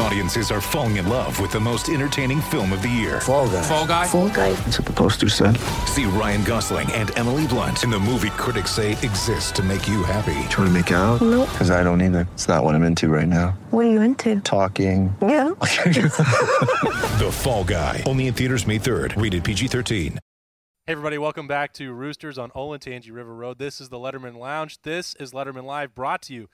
Audiences are falling in love with the most entertaining film of the year. Fall guy. Fall guy. Fall guy. That's what the poster said. See Ryan Gosling and Emily Blunt in the movie critics say exists to make you happy. Trying to make it out? Nope. Because I don't either. It's not what I'm into right now. What are you into? Talking. Yeah. The Fall Guy. Only in theaters May 3rd. Rated PG-13. Hey everybody, welcome back to Roosters on Olentangy River Road. This is the Letterman Lounge. This is Letterman Live, brought to you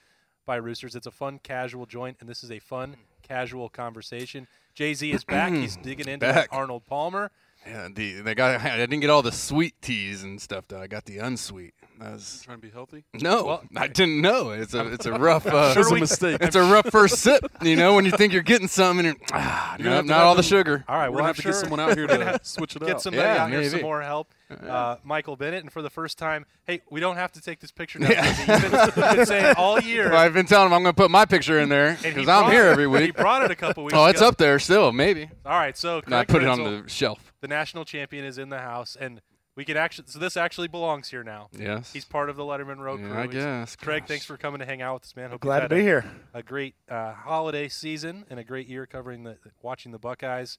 by Roosters. It's a fun, casual joint, and this is a fun, casual conversation. Jay Z is back. He's digging into Back. Arnold Palmer. Yeah, the, they got. I didn't get all the sweet teas and stuff though. I got the unsweet. That was, Trying to be healthy? no, Well, I didn't know. It's a it's a rough. Uh, sure It's a mistake. it's a rough first sip. You know when you think you're getting something and ah, You're gonna no, have not have all the sugar. All right, We're well, gonna I'm have to get someone out here we're gonna switch it get up. somebody Yeah, out here some more help. Uh, Michael Bennett, and for the first time, hey, we don't have to take this picture now. Jay-Z. You've been, been saying all year. Well, I've been telling him I'm going to put my picture in there and he because I'm here it- every He brought it a couple weeks Oh, it's ago. up there still, maybe. All right, so No, I Craig put it on the shelf. The national champion is in the house, and we can actually. So this actually belongs here now. Yes. He's part of the Letterman Row Yeah, crew. I guess. Craig, Gosh. thanks for coming to hang out with us, man. Hope Glad to be a, here. A great uh, holiday season and a great year covering the watching the Buckeyes.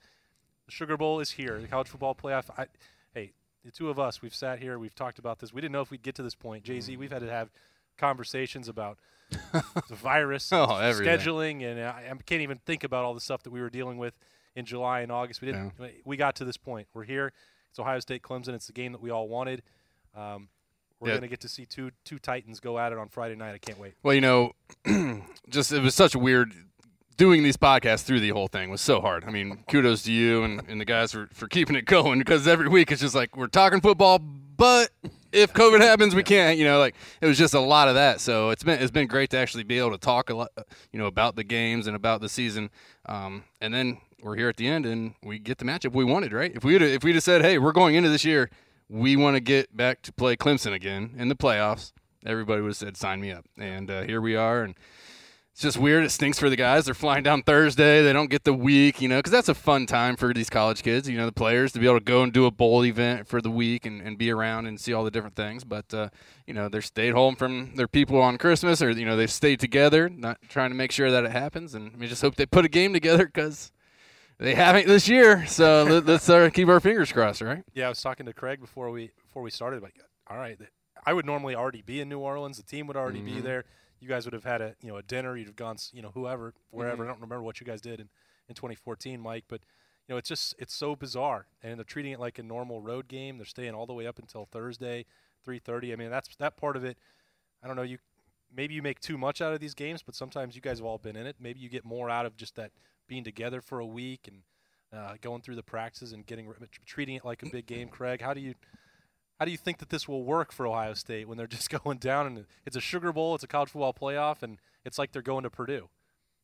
The Sugar Bowl is here. The college football playoff. I, hey, the two of us, we've sat here, we've talked about this. We didn't know if we'd get to this point. Jay Z, we've had to have conversations about the virus, Oh, everything. scheduling, and I, I can't even think about all the stuff that we were dealing with in July and August. We didn't. We got to this point. We're here. It's Ohio State Clemson. It's the game that we all wanted. Um, we're Yeah. going to get to see two two Titans go at it on Friday night. I can't wait. Well, you know, just it was such a weird doing these podcasts through the whole thing was so hard. I mean, kudos to you and, and the guys for, for keeping it going because every week it's just like we're talking football, but if COVID happens, we can't. You know, like it was just a lot of that. So it's been it's been great to actually be able to talk a lot, you know, about the games and about the season. Um, and then we're here at the end and we get the matchup we wanted, right? If we if we'd have said, hey, we're going into this year, we want to get back to play Clemson again in the playoffs. Everybody would have said, sign me up. And uh, here we are. And it's just weird. It stinks for the guys. They're flying down Thursday. They don't get the week, you know, because that's a fun time for these college kids, you know, the players to be able to go and do a bowl event for the week and, and be around and see all the different things. But, uh, you know, they're stayed home from their people on Christmas or, you know, they've stayed together, not trying to make sure that it happens. And we just hope they put a game together because they haven't this year. So let, let's uh, keep our fingers crossed, right? Yeah, I was talking to Craig before we before we started. Like, all right, I would normally already be in New Orleans. The team would already be there. You guys would have had a you know a dinner. You'd have gone you know whoever wherever. I don't remember what you guys did in, in 2014, Mike. But you know it's just it's so bizarre, and they're treating it like a normal road game. They're staying all the way up until Thursday, 3:30. I mean that's that part of it. I don't know you. Maybe you make too much out of these games, but sometimes you guys have all been in it. Maybe you get more out of just that being together for a week and uh, going through the practices and getting treating it like a big game. Craig, how do you how do you think that this will work for Ohio State when they're just going down and it's a Sugar Bowl, it's a college football playoff, and it's like they're going to Purdue?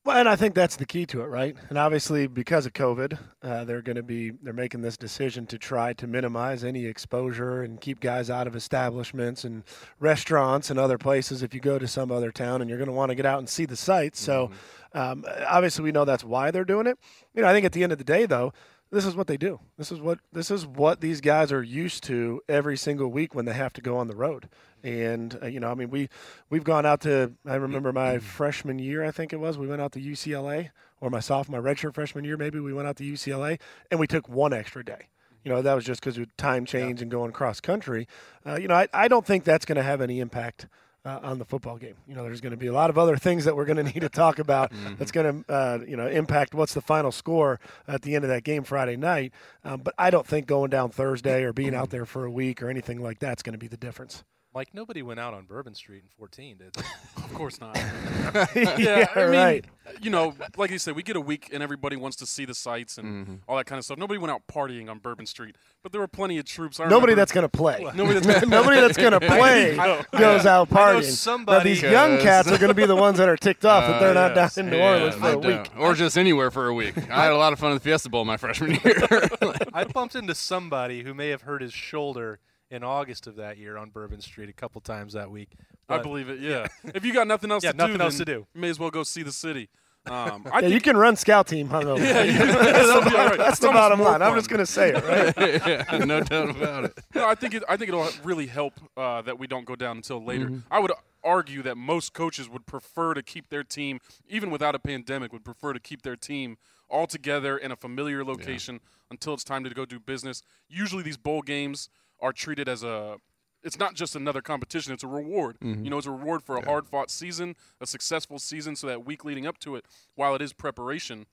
Well, and I think that's the key to it, right? And obviously, because of COVID, uh, they're going to be they're making this decision to try to minimize any exposure and keep guys out of establishments and restaurants and other places. If you go to some other town and you're going to want to get out and see the sights, so um, obviously we know that's why they're doing it. You know, I think at the end of the day, though, this is what they do. This is what this is what these guys are used to every single week when they have to go on the road. And uh, you know, I mean, we we've gone out to. I remember my freshman year, I think it was. We went out to UCLA, or my sophomore, my redshirt freshman year, maybe we went out to UCLA, and we took one extra day. You know, that was just because of time change and going cross country. Uh, you know, I, I don't think that's going to have any impact uh, on the football game. You know, there's going to be a lot of other things that we're going to need to talk about that's going to, uh, you know, impact what's the final score at the end of that game Friday night. Um, but I don't think going down Thursday or being out there for a week or anything like that's going to be the difference. Mike, nobody went out on Bourbon Street in 14, did they? Of course not. yeah, yeah, I mean, right. you know, like you said, we get a week and everybody wants to see the sights and mm-hmm. all that kind of stuff. Nobody went out partying on Bourbon Street, but there were plenty of troops. I Nobody that's going to play. Nobody that's gonna- Nobody that's going to play I- goes out I know partying. somebody- now, these young cats are going to be the ones that are ticked off that they're not yes. Uh, down in New Yeah, Orleans for I a week. or just anywhere for a week. I had a lot of fun at the Fiesta Bowl my freshman year. I bumped into somebody who may have hurt his shoulder in August of that year on Bourbon Street a couple times that week. I But- believe it. Yeah. if you got nothing else Yeah, to nothing do, else then to do. You may as well go see the city. Um, I Yeah, you think can run scout team hungover. that'll be all right. That's It's the almost bottom more line. I'm fun. just going to say it, right? yeah, no doubt about it. No, I think it, I think it'll really help uh, that we don't go down until later. Mm-hmm. I would argue that most coaches would prefer to keep their team, even without a pandemic, would prefer to keep their team all together in a familiar location until it's time to go do business. Usually, these bowl games are treated as a it's not just another competition; it's a reward. Mm-hmm. You know, it's a reward for a hard-fought season, a successful season. So that week leading up to it, while it is preparation,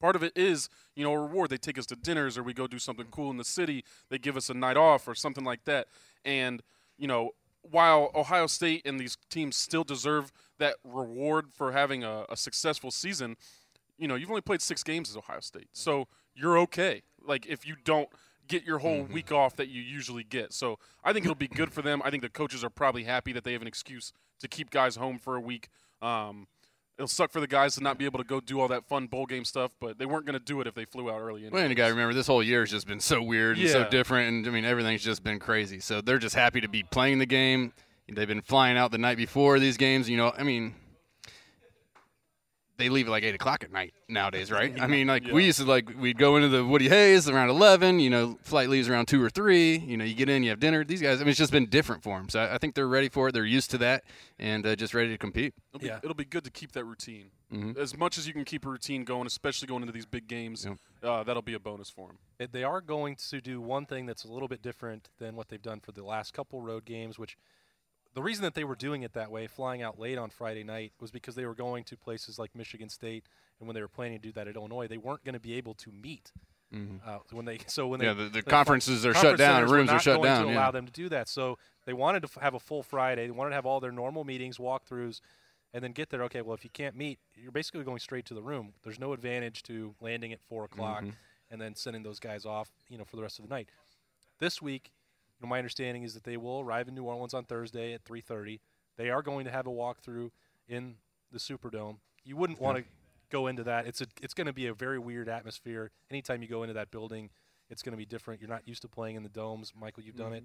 part of it is you know a reward. They take us to dinners or we go do something cool in the city. They give us a night off or something like that. And you know while ohio state and these teams still deserve that reward for having a, a successful season you know you've only played six games as ohio state. So you're okay. Like if you don't get your whole week off that you usually get so i think it'll be good for them i think the coaches are probably happy that they have an excuse to keep guys home for a week um, It'll suck for the guys to not be able to go do all that fun bowl game stuff, but they weren't going to do it if they flew out early. Well, and you got to remember, this whole year has just been so weird and so different, and I mean, everything's just been crazy. So they're just happy to be playing the game. They've been flying out the night before these games. You know, I mean, they leave at like eight o'clock at night nowadays, right? I mean, like we used to like we'd go into the Woody Hayes around eleven. You know, flight leaves around two or three. You know, you get in, you have dinner. These guys, I mean, it's just been different for them. So I, I think they're ready for it. They're used to that, and uh, just ready to compete. It'll be, Yeah. it'll be good to keep that routine. Mm-hmm. As much as you can keep a routine going, especially going into these big games, uh, that'll be a bonus for them. It- They are going to do one thing that's a little bit different than what they've done for the last couple road games, which the reason that they were doing it that way, flying out late on Friday night, was because they were going to places like Michigan State, and when they were planning to do that at Illinois, they weren't going to be able to meet. Uh, when they so when Yeah, they the- the fi- conferences are shut down, rooms are shut going down, To yeah. allow them to do that, so they wanted to f- have a full Friday. They wanted to have all their normal meetings, walkthroughs, and then get there. Okay, well, if you can't meet, you're basically going straight to the room. There's no advantage to landing at four o'clock Mm-hmm. and then sending those guys off, you know, for the rest of the night. This week, know, my understanding is that they will arrive in New Orleans on Thursday at 3:30. They are going to have a walkthrough in the Superdome. You wouldn't want to go into that. It's a it's going to be a very weird atmosphere. Anytime you go into that building, it's going to be different. You're not used to playing in the domes, Michael. You've done it.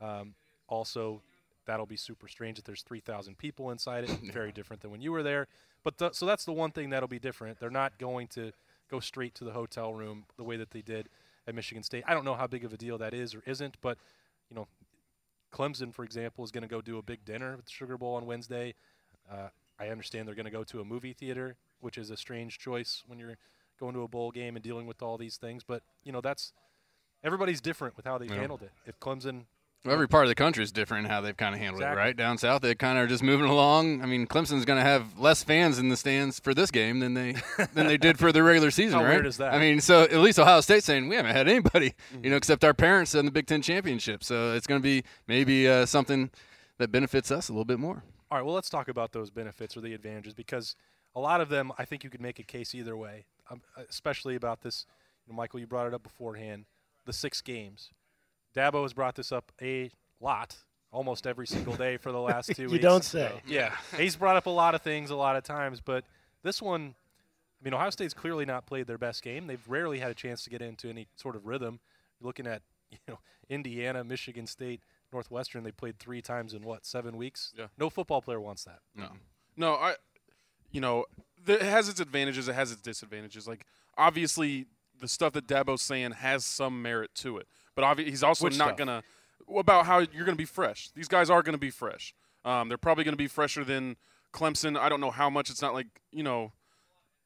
Um, also, that'll be super strange that there's 3,000 people inside it. Very different than when you were there. But so that's the one thing that'll be different. They're not going to go straight to the hotel room the way that they did at Michigan State. I don't know how big of a deal that is or isn't, but you know, Clemson, for example, is going to go do a big dinner at the Sugar Bowl on Wednesday. Uh, I understand they're going to go to a movie theater, which is a strange choice when you're going to a bowl game and dealing with all these things. But you know, that's everybody's different with how they've handled it. If Clemson every part of the country is different in how they've kind of handled Exactly. it, right? Down south, they kind of are just moving along. I mean, Clemson's going to have less fans in the stands for this game than they than they did for the regular season, How right? weird is that? I mean, so at least Ohio State's saying we haven't had anybody, you know, except our parents in the Big Ten championship. So it's going to be maybe uh, something that benefits us a little bit more. All right, well, let's talk about those benefits or the advantages because a lot of them, I think you could make a case either way, um, especially about this. You know, Michael, you brought it up beforehand the six games. Dabo has brought this up a lot, almost every single day for the last two You weeks. don't say. Yeah, he's brought up a lot of things a lot of times, but this one, I mean, Ohio State's clearly not played their best game. They've rarely had a chance to get into any sort of rhythm. Looking at, you know, Indiana, Michigan State, Northwestern. They played three times in what seven weeks. Yeah. No football player wants that. No, no, I, you know, th- it has its advantages. It has its disadvantages. Like obviously, the stuff that Dabo's saying has some merit to it, but obvi- he's also Which not gonna about how you're gonna be fresh. These guys are gonna be fresh. Um, they're probably gonna be fresher than Clemson. I don't know how much. It's not like you know.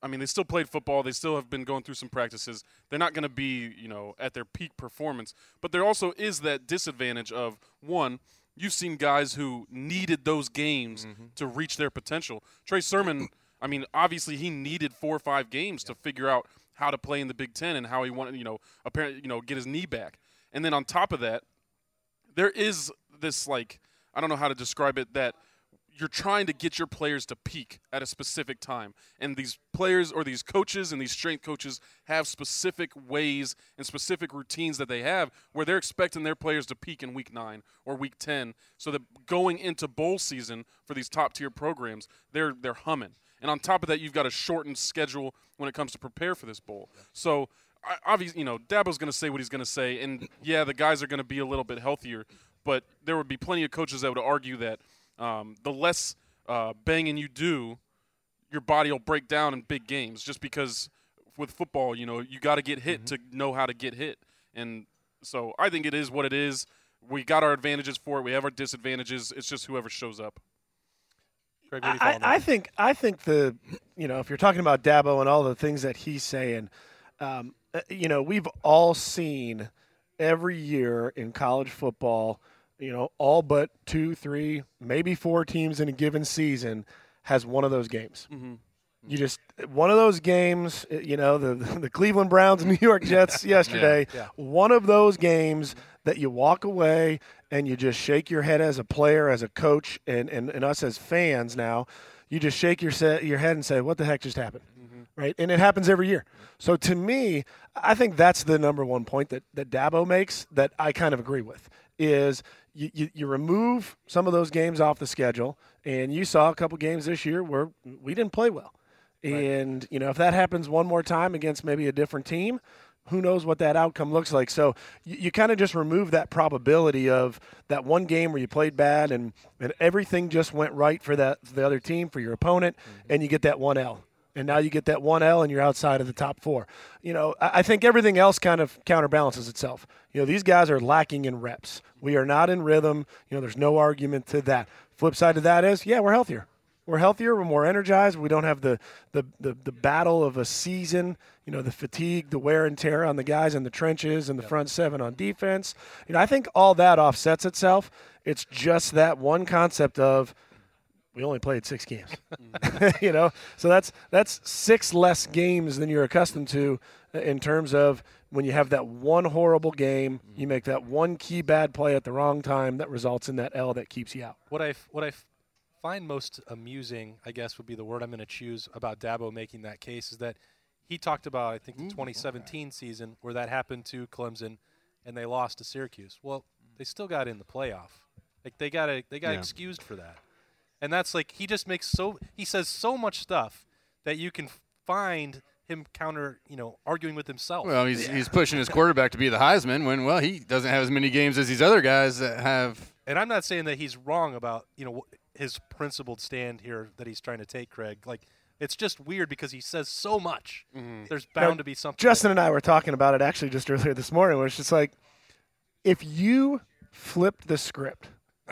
I mean, they still played football. They still have been going through some practices. They're not going to be, you know, at their peak performance. But there also is that disadvantage of one, you've seen guys who needed those games to reach their potential. Trey Sermon, I mean, obviously he needed four or five games to figure out how to play in the Big Ten and how he wanted, you know, apparently, you know, get his knee back. And then on top of that, there is this like I don't know how to describe it that you're trying to get your players to peak at a specific time. And these players or these coaches and these strength coaches have specific ways and specific routines that they have where they're expecting their players to peak in week 9 or week 10 so that going into bowl season for these top tier programs they're they're humming. And on top of that you've got a shortened schedule when it comes to prepare for this bowl. So obviously, you know, Dabo's going to say what he's going to say, and yeah, the guys are going to be a little bit healthier, but there would be plenty of coaches that would argue that um, the less uh, banging you do, your body will break down in big games just because with football, you know, you got to get hit to know how to get hit. And so I think it is what it is. We got our advantages for it. We have our disadvantages. It's just whoever shows up. Greg, what I, I think I think the you know if you're talking about Dabo and all the things that he's saying, um, Uh, you know we've all seen every year in college football, you know all but two, three, maybe four teams in a given season has one of those games. Mm-hmm. Mm-hmm. You just one of those games, uh, you know the the Cleveland Browns, New York Jets yesterday. Yeah. One of those games that you walk away and you just shake your head as a player, as a coach, and, and, and us as fans now, you just shake your, se- your head and say, what the heck just happened? Mm-hmm. Right? And it happens every year. So to me, I think that's the number one point that, that Dabo makes that I kind of agree with is you, you, you remove some of those games off the schedule. And you saw a couple games this year where we didn't play well. And, you know, if that happens one more time against maybe a different team, who knows what that outcome looks like. So you, you kind of just remove that probability of that one game where you played bad and, and everything just went right for that for the other team, for your opponent, mm-hmm. and you get that one L. And now you get that one L and you're outside of the top four. You know, I, I think everything else kind of counterbalances itself. You know, these guys are lacking in reps. We are not in rhythm. You know, there's no argument to that. Flip side of that is, yeah, we're healthier we're healthier, we're more energized. We don't have the, the, the, the battle of a season, you know, the fatigue, the wear and tear on the guys in the trenches and the front seven on defense. You know, I think all that offsets itself. It's just that one concept of we only played six games. you know, so that's that's six less games than you're accustomed to uh, in terms of when you have that one horrible game, mm-hmm. you make that one key bad play at the wrong time that results in that L that keeps you out. What I what I find most amusing, I guess, would be the word I'm going to choose about Dabo making that case is that he talked about I think the 2017 season where that happened to Clemson, and they lost to Syracuse. Well, they still got in the playoff. Like they got a, they got Yeah. excused for that, and that's like he just makes so he says so much stuff that you can find him counter you know arguing with himself. Well, he's he's pushing his quarterback to be the Heisman when well he doesn't have as many games as these other guys that have. And I'm not saying that he's wrong about you know wh- his principled stand here that he's trying to take, Craig. Like it's just weird because he says so much. Mm-hmm. There's bound to be something. Justin and I were talking about it actually just earlier this morning. Where it's just like, if you flipped the script,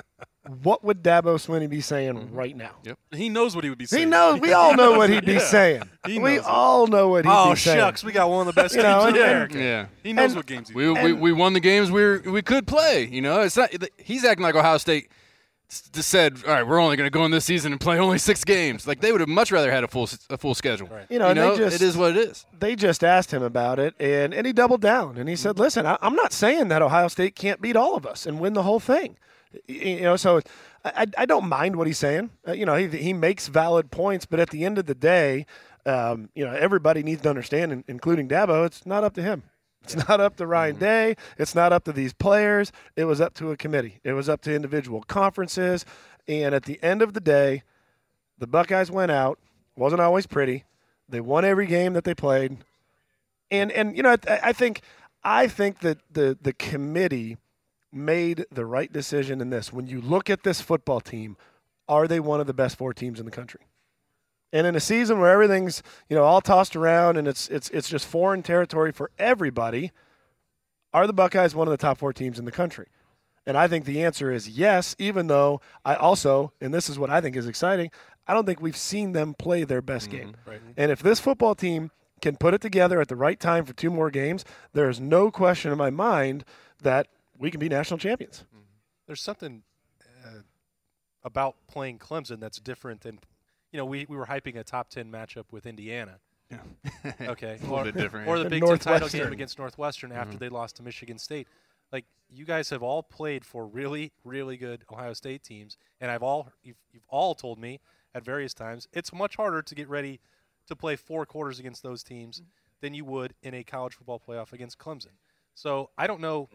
what would Dabo Swinney be saying mm-hmm. right now? Yep. He knows what he would be saying. He knows. We all know what he'd be saying. He we it. all know what he'd Oh be saying. Oh, shucks, we got one of the best You teams know, in and- America. Yeah. He knows And- what games he We, we, we won the games we we could play. You know, it's not. He's acting like Ohio State s- just said, "All right, we're only going to go in this season and play only six games." Like they would have much rather had a full s- a full schedule. You know, and they just- it is what it is. They just asked him about it, and, and he doubled down and he said, "Listen, I, I'm not saying that Ohio State can't beat all of us and win the whole thing." You know, so I, I- I don't mind what he's saying. Uh, you know, he, he makes valid points, but at the end of the day, um, you know, everybody needs to understand, including Dabo, it's not up to him. It's not up to Ryan mm-hmm. Day. It's not up to these players. It was up to a committee. It was up to individual conferences. And at the end of the day, the Buckeyes went out. wasn't always pretty. They won every game that they played, and and you know I, I think I think that the the committee made the right decision in this. When you look at this football team, are they one of the best four teams in the country? And in a season where everything's you know all tossed around and it's it's it's just foreign territory for everybody, are the Buckeyes one of the top four teams in the country? And I think the answer is yes, even though I also, and this is what I think is exciting, I don't think we've seen them play their best game. And if this football team can put it together at the right time for two more games, there is no question in my mind that we can be national champions. There's something uh, about playing Clemson that's different than, you know, we, we were hyping a top ten matchup with Indiana. Yeah. Okay, A little bit different, Or yeah. the Big Ten title game against Northwestern after mm-hmm. they lost to Michigan State. Like you guys have all played for really, really good Ohio State teams, and I've all you've, you've all told me at various times it's much harder to get ready to play four quarters against those teams mm-hmm. than you would in a college football playoff against Clemson. So I don't know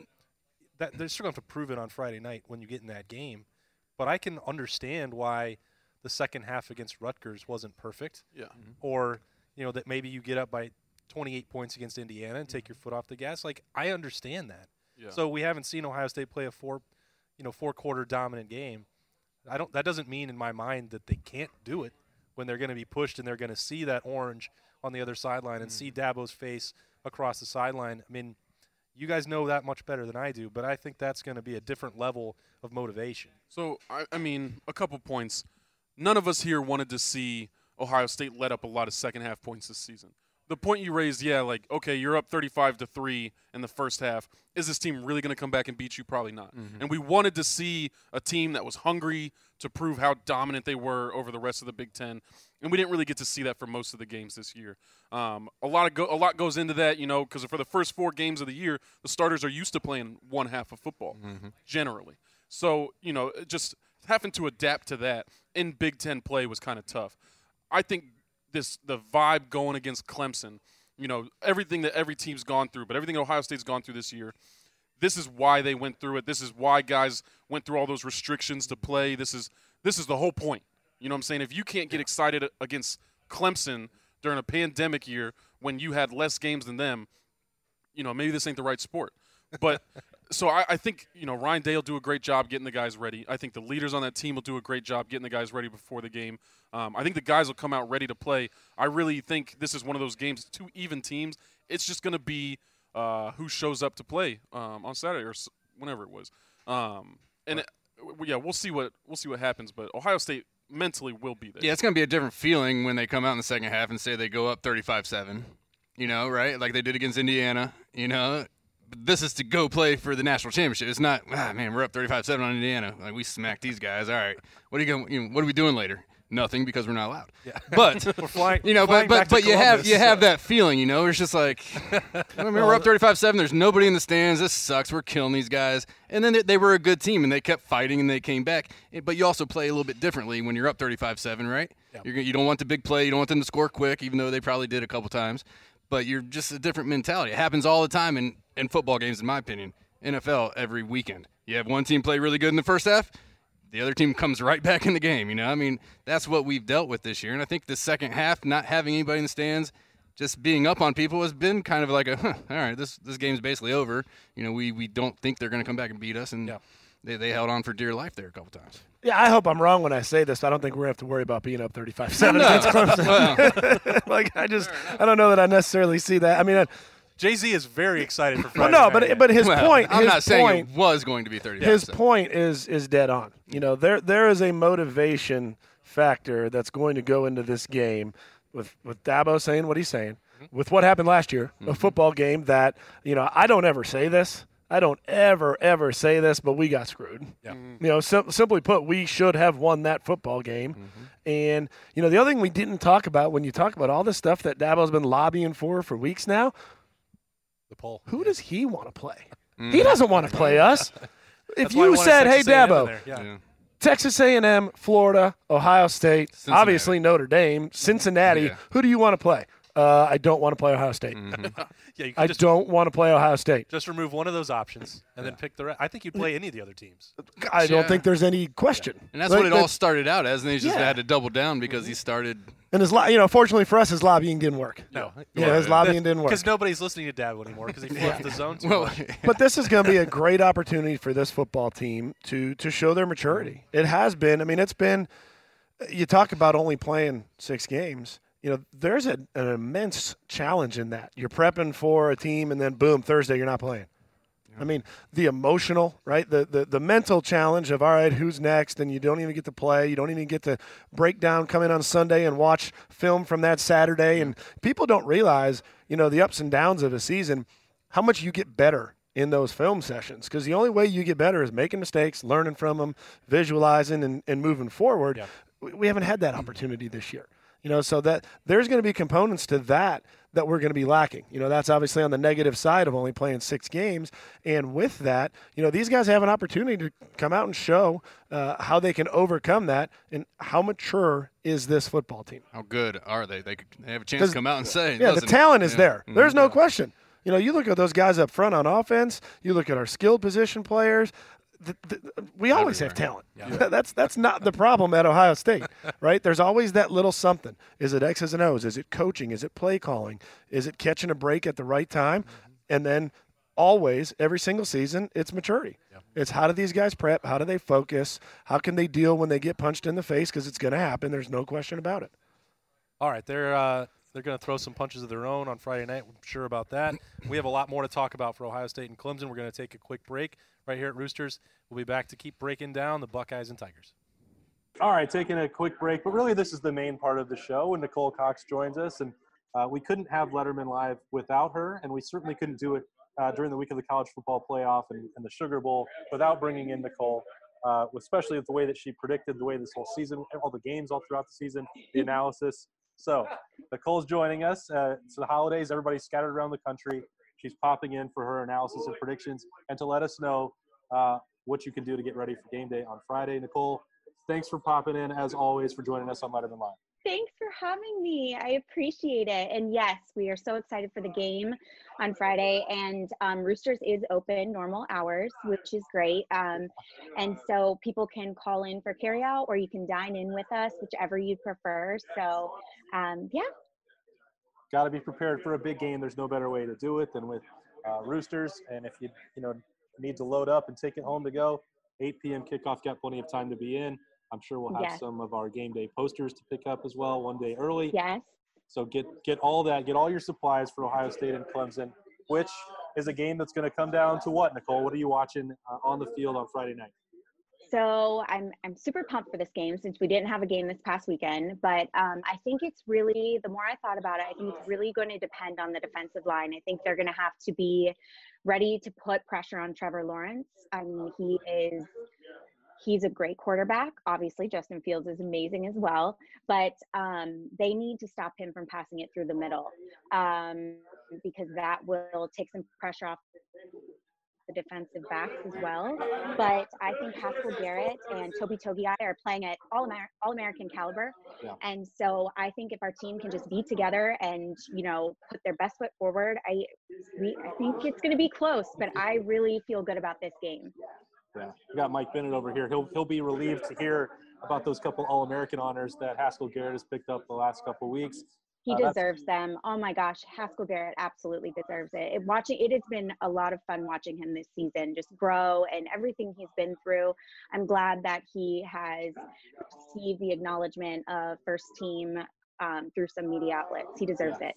that they're still going to have to prove it on Friday night when you get in that game, but I can understand why the second half against Rutgers wasn't perfect Yeah. Mm-hmm. or you know that maybe you get up by 28 points against Indiana and take mm-hmm. your foot off the gas. Like I understand that. Yeah. So we haven't seen Ohio State play a four, you know, four quarter dominant game. I don't. That doesn't mean in my mind that they can't do it. when they're going to be pushed and they're going to see that orange on the other sideline and see mm-hmm. Dabo's face across the sideline. I mean, you guys know that much better than I do, but I think that's going to be a different level of motivation. So I, I mean, a couple points. None of us here wanted to see Ohio State let up a lot of second half points this season. The point you raised, yeah, like okay, you're up 35 to three in the first half. Is this team really going to come back and beat you? Probably not. And we wanted to see a team that was hungry to prove how dominant they were over the rest of the Big Ten, and we didn't really get to see that for most of the games this year. Um, a lot of go- a lot goes into that, you know, because for the first four games of the year, the starters are used to playing one half of football generally. So you know, just having to adapt to that in Big Ten play was kind of tough. I think this the vibe going against Clemson, you know, everything that every team's gone through, but everything Ohio State's gone through this year. This is why they went through it. This is why guys went through all those restrictions to play. This is this is the whole point. You know what I'm saying? If you can't get excited against Clemson during a pandemic year when you had less games than them, you know, maybe this ain't the right sport. But so I, I think you know Ryan Day will do a great job getting the guys ready. I think the leaders on that team will do a great job getting the guys ready before the game. Um, I think the guys will come out ready to play. I really think this is one of those games, two even teams. It's just going to be uh, who shows up to play um, on Saturday or s- whenever it was. Um, and it, w- yeah, we'll see what we'll see what happens. But Ohio State mentally will be there. Yeah, it's going to be a different feeling when they come out in the second half and say they go up 35-7. You know, right? Like they did against Indiana, you know. This is to go play for the national championship. It's not, ah, man, we're up 35-7 on Indiana. Like we smacked these guys. All right. What are you going you know, what are we doing later? Nothing because we're not allowed. Yeah. But We're flying. you know, flying but but but you have Columbus, you have that feeling, you know. It's just like, I mean, we're up 35-7. There's nobody in the stands. This sucks. We're killing these guys. And then they, they were a good team, and they kept fighting, and they came back. But you also play a little bit differently when you're up 35-7, right? You're, you don't want the big play. You don't want them to score quick, even though they probably did a couple times. But you're just a different mentality. It happens all the time in, in football games, in my opinion. NFL every weekend. You have one team play really good in the first half the other team comes right back in the game. You know, I mean, that's what we've dealt with this year. And I think the second half, not having anybody in the stands, just being up on people has been kind of like a, huh, all right, this this game's basically over. You know, we we don't think they're going to come back and beat us, and Yeah. They, they held on for dear life there a couple times. Yeah, I hope I'm wrong when I say this. I don't think we're going to have to worry about being up 35-7 against Clemson. Well, like I just, I don't know that I necessarily see that. I mean, uh, I, Jay Z is very excited for well, Friday. no, night but game. but his well, point, I'm his not saying point, it was going to be 30. his point is is dead on. You know, there there is a motivation factor that's going to go into this game with with Dabo saying what he's saying, mm-hmm. with what happened last year, a mm-hmm. football game that you know I don't ever say this. I don't ever ever say this, but we got screwed. Yeah. Mm-hmm. You know, sim- simply put, we should have won that football game. Mm-hmm. And you know, the other thing we didn't talk about when you talk about all this stuff that Dabo's been lobbying for for weeks now, the poll. who does he want to play? Mm. He doesn't want to play us. If That's why I you said, "Hey, Texas A&M in Dabo. Yeah. Yeah. Texas A&M, Florida, Ohio State, Cincinnati. obviously Notre Dame, Cincinnati. Yeah. Who do you want to play? Uh, I don't want to play Ohio State. Mm-hmm. Yeah, you I just, don't want to play Ohio State. just remove one of those options and then pick the rest. I think you'd play any of the other teams. I don't Yeah. think there's any question. And that's Like, what it all started out as, and they just Yeah. had to double down because mm-hmm. he started. And his, lo- you know, fortunately for us, his lobbying didn't work. No. Yeah, his lobbying didn't work. Because nobody's listening to Dabo anymore because he flipped the zone too Well, much. but this is going to be a great opportunity for this football team to to show their maturity. Mm-hmm. It has been. I mean, it's been. You talk about only playing six games. You know, there's a, an immense challenge in that. You're prepping for a team, and then boom, Thursday you're not playing. I mean, the emotional, right? The, the the mental challenge of all right, who's next, and you don't even get to play. You don't even get to break down, come in on Sunday and watch film from that Saturday. And people don't realize, you know, the ups and downs of a season, how much you get better in those film sessions. Because the only way you get better is making mistakes, learning from them, visualizing, and, and moving forward. Yeah. We, we haven't had that opportunity this year. You know, so that there's going to be components to that that we're going to be lacking. You know, that's obviously on the negative side of only playing six games. And with that, you know, these guys have an opportunity to come out and show uh, how they can overcome that and how mature is this football team. How good are they? They, could, they have a chance to come out and say, Yeah, the talent is yeah, there. mhm. There's no question. You know, you look at those guys up front on offense. You look at our skilled position players. Th- th- we always have talent. that's that's not the problem at Ohio State, right? There's always that little something. Is it X's and O's? Is it coaching? Is it play calling? Is it catching a break at the right time? And then always, every single season, it's maturity. It's how do these guys prep? How do they focus? How can they deal when they get punched in the face? Because it's going to happen. There's no question about it. All right, they're uh, they're going to throw some punches of their own on Friday night. I'm sure about that. We have a lot more to talk about for Ohio State and Clemson. We're going to take a quick break right here at Roosters. We'll be back to keep breaking down the Buckeyes and Tigers. All right, taking a quick break, but really this is the main part of the show when Nicole Cox joins us, and uh, we couldn't have Letterman live without her, and we certainly couldn't do it uh, during the week of the college football playoff and, and the Sugar Bowl without bringing in Nicole. Uh, especially with the way that she predicted the way this whole season, all the games all throughout the season, the analysis. So Nicole's joining us. Uh, it's the holidays. Everybody's scattered around the country. She's popping in for her analysis and predictions and to let us know uh, what you can do to get ready for game day on Friday. Nicole, thanks for popping in as always for joining us on Letterman Live. Thanks for having me. I appreciate it. And yes, we are so excited for the game on Friday. And um, Roosters is open normal hours, which is great. Um, and so people can call in for carryout or you can dine in with us, whichever you prefer. So um, yeah. Got to be prepared for a big game. There's no better way to do it than with uh, Roosters. And if you you know need to load up and take it home to go, 8 p.m. kickoff. Got plenty of time to be in. I'm sure we'll have Yes. some of our game day posters to pick up as well one day early. Yes. So get get all that, get all your supplies for Ohio State and Clemson, which is a game that's going to come down to what, Nicole? What are you watching uh, on the field on Friday night? So I'm I'm super pumped for this game since we didn't have a game this past weekend. But um, I think it's really the more I thought about it, I think it's really going to depend on the defensive line. I think they're going to have to be ready to put pressure on Trevor Lawrence. I mean, he is he's a great quarterback. Obviously, Justin Fields is amazing as well, but um, they need to stop him from passing it through the middle um, because that will take some pressure off the defensive backs as well. But I think Haskell Garrett and Tommy Togiai are playing at all Amer- all American caliber, Yeah. and so I think if our team can just be together and you know put their best foot forward, I we I think it's going to be close. But I really feel good about this game. Yeah, we got Mike Bennett over here. He'll he'll be relieved to hear about those couple All American honors that Haskell Garrett has picked up the last couple weeks. He Uh, deserves them. Oh my gosh, Haskell Garrett absolutely deserves it. it. Watching it has been a lot of fun watching him this season, just grow and everything he's been through. I'm glad that he has received the acknowledgement of first team um, through some media outlets. He deserves it.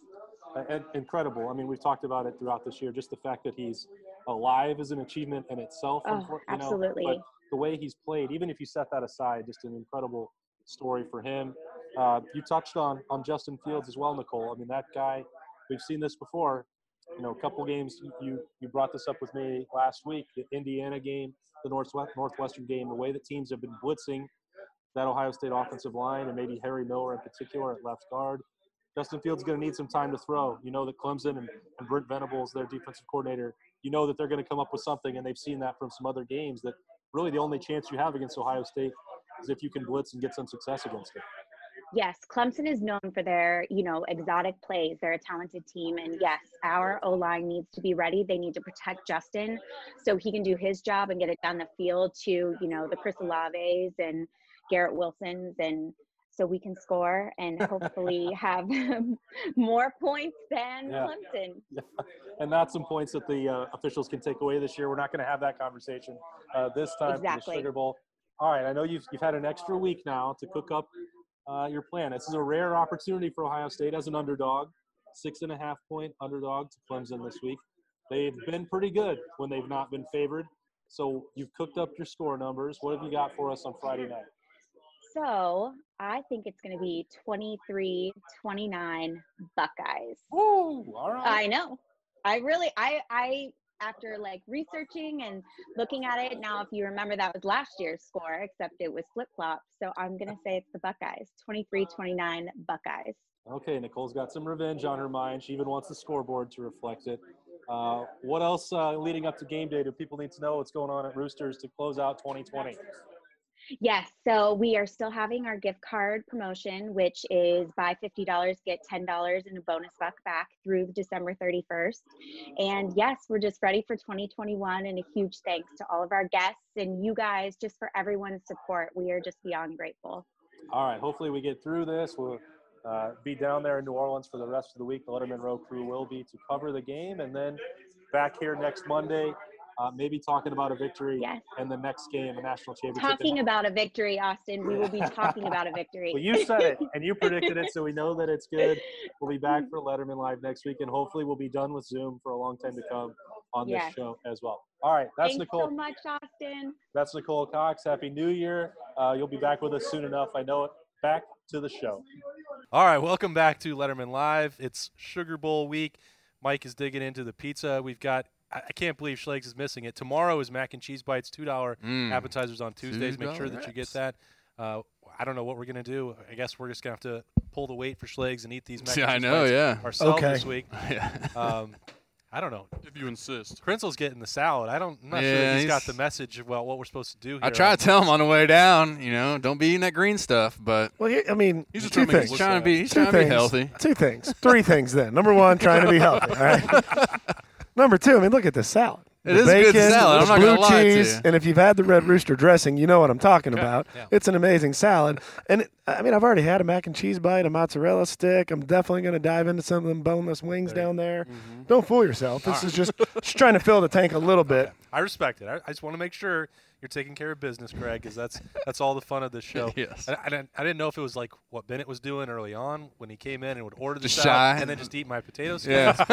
And- incredible. I mean, we've talked about it throughout this year. Just the fact that he's alive is an achievement in itself. Oh, unfor- you know, absolutely. but the way he's played, even if you set that aside, just an incredible story for him. Uh, you touched on on Justin Fields as well, Nicole. I mean, that guy. We've seen this before. You know, a couple games. You you brought this up with me last week. The Indiana game, the Northwest Northwestern game. The way that teams have been blitzing that Ohio State offensive line, and maybe Harry Miller in particular at left guard. Justin Fields is going to need some time to throw. You know that Clemson and, and Brent Venables, their defensive coordinator, you know that they're going to come up with something, and they've seen that from some other games. That really the only chance you have against Ohio State is if you can blitz and get some success against it. Yes, Clemson is known for their, you know, exotic plays. They're a talented team. And yes, our O line needs to be ready. They need to protect Justin so he can do his job and get it down the field to, you know, the Chris Olaves and Garrett Wilsons and so we can score and hopefully have more points than Yeah. Clemson. and not some points that the uh, officials can take away this year. We're not going to have that conversation uh, this time Exactly. for the Sugar Bowl. All right, I know you've, you've had an extra week now to cook up uh, your plan. This is a rare opportunity for Ohio State as an underdog, six and a half point underdog to Clemson this week. They've been pretty good when they've not been favored. So you've cooked up your score numbers. What have you got for us on Friday night? So I think it's going to be 23 29 Buckeyes. Woo! All right. I know. I really, I, I, after like researching and looking at it, now if you remember, that was last year's score, except it was flip flop. So I'm going to say it's the Buckeyes 23 29 Buckeyes. Okay, Nicole's got some revenge on her mind. She even wants the scoreboard to reflect it. Uh, what else uh, leading up to game day do people need to know what's going on at Roosters to close out 2020? Yes. So we are still having our gift card promotion, which is buy $50, get $10 in a bonus buck back through December 31st. And yes, we're just ready for 2021. And a huge thanks to all of our guests and you guys just for everyone's support. We are just beyond grateful. All right, hopefully we get through this. We'll uh, be down there in New Orleans for the rest of the week. The Letterman Row crew will be to cover the game, and then back here next Monday uh, maybe talking about a victory Yes. and the next game, a national championship. Talking about a victory, Austin. We will be talking about a victory. Well, you said it and you predicted it, so we know that it's good. We'll be back for Letterman Live next week, and hopefully we'll be done with Zoom for a long time to come on this Yes. show as well. All right, that's Thanks Nicole. so much, Austin. That's Nicole Cox. Happy New Year. Uh, you'll be back with us soon enough. I know it. Back to the show. All right, welcome back to Letterman Live. It's Sugar Bowl week. Mike is digging into the pizza. We've got. I I can't believe Schlegs is missing it. Tomorrow is mac and cheese bites, two dollar Mm. appetizers on Tuesdays. Make sure that you get that. Uh, I don't know what we're gonna do. I guess we're just gonna have to pull the weight for Schlegs and eat these mac Yeah, I and cheese know, bites yeah. ourselves Okay. this week. yeah. Um, I don't know. If you insist. Krenzel's getting the salad. I don't. I'm not sure Yeah, he's got the message about what we're supposed to do here. I try to tell him on the way down, you know, don't be eating that green stuff, but Well, he- I mean, He's just two trying to things. look trying to be he's Two trying to be things. healthy. Two things. Three things then. Number one, trying to be healthy. All right. Number two, I mean, look at this salad. It The is good bacon, salad, I'm not blue lie cheese. And if you've had the red rooster dressing, you know what I'm talking about. yeah. It's an amazing salad. And it, I mean, I've already had a mac and cheese bite, a mozzarella stick. I'm definitely going to dive into some of them boneless wings down there. Mm-hmm. Don't fool yourself. This is just just trying to fill the tank a little bit. I respect it. I, I just want to make sure you're taking care of business, Craig, because that's that's all the fun of this show. Yes. I, I, didn't, I didn't know if it was like what Bennett was doing early on when he came in and would order the Just salad and then just eat my potatoes. Yeah.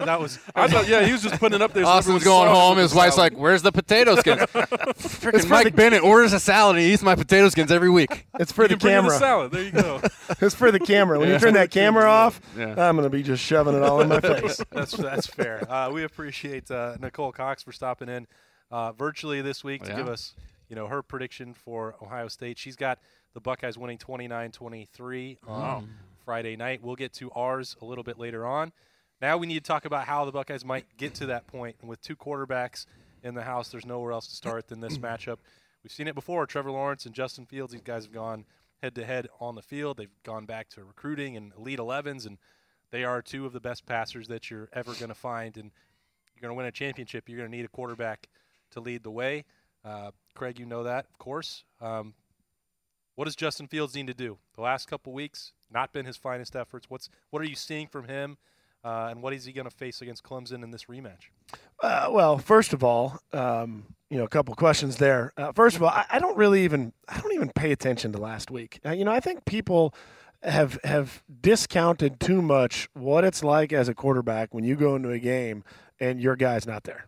that was. I thought, yeah, he was just putting it up there. Austin's was going home. His wife's salad. like, "Where's the potato skins?" Freaking Mike Bennett orders a salad and he eats my potato skins every week. It's for You the can bring the camera. salad. There you go. It's for the camera. When Yeah. you turn that camera off, Yeah. I'm going to be just shoving it all in my face. That's that's fair. Uh, we appreciate uh, Nicole Cox for stopping in uh, virtually this week to Yeah. give us, you know, her prediction for Ohio State. She's got the Buckeyes winning 29-23 on Friday night. We'll get to ours a little bit later on. Now we need to talk about how the Buckeyes might get to that point. And with two quarterbacks in the house, there's nowhere else to start than this matchup. We've seen it before. Trevor Lawrence and Justin Fields. These guys have gone head to head on the field. They've gone back to recruiting and elite 11s, and they are two of the best passers that you're ever going to find. And you're going to win a championship, you're going to need a quarterback to lead the way. Uh, Craig, you know that, of course. Um, what does Justin Fields need to do? The last couple weeks, not been his finest efforts. What's what are you seeing from him, uh, and what is he going to face against Clemson in this rematch? Uh, well, first of all, um, you know, a couple questions there. Uh, first of all, I, I don't really even I don't even pay attention to last week. Uh, you know, I think people have have discounted too much what it's like as a quarterback when you go into a game and your guy's not there.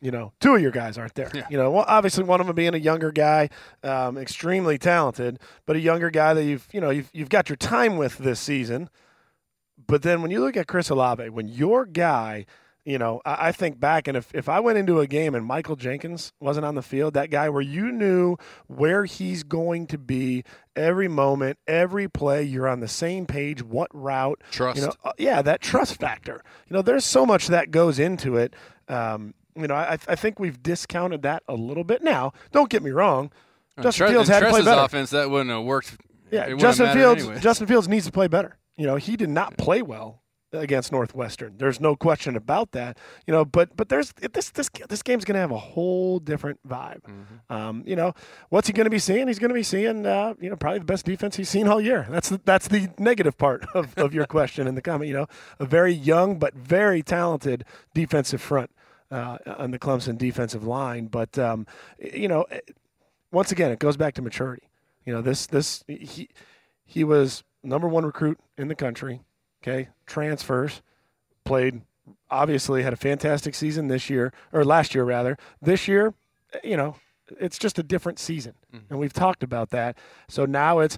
You know, two of your guys aren't there. Yeah. You know, well, obviously one of them being a younger guy, um, extremely talented, but a younger guy that you've you know you've you've got your time with this season. But then when you look at Chris Olave, when your guy, you know, I, I think back and if, if I went into a game and Michael Jenkins wasn't on the field, that guy where you knew where he's going to be every moment, every play, you're on the same page, what route. Trust. You know, uh, yeah, that trust factor. You know, there's so much that goes into it. Um, you know, I, I think we've discounted that a little bit. Now, don't get me wrong. Justin Tre- Fields had to play better. offense that wouldn't have worked. Yeah, Justin Fields. anyway. Justin Fields needs to play better. You know, he did not play well against Northwestern. There's no question about that. You know, but but there's this this this game's going to have a whole different vibe. Mm-hmm. Um, you know, what's he going to be seeing? He's going to be seeing uh, you know probably the best defense he's seen all year. That's the, that's the negative part of, of your question in the comment. You know, a very young but very talented defensive front uh, on the Clemson defensive line. But um, you know, once again, it goes back to maturity. You know, this this he he was number one recruit in the country. Okay, transfers, played obviously had a fantastic season this year or last year rather. This year, you know, it's just a different season, and we've talked about that. So now it's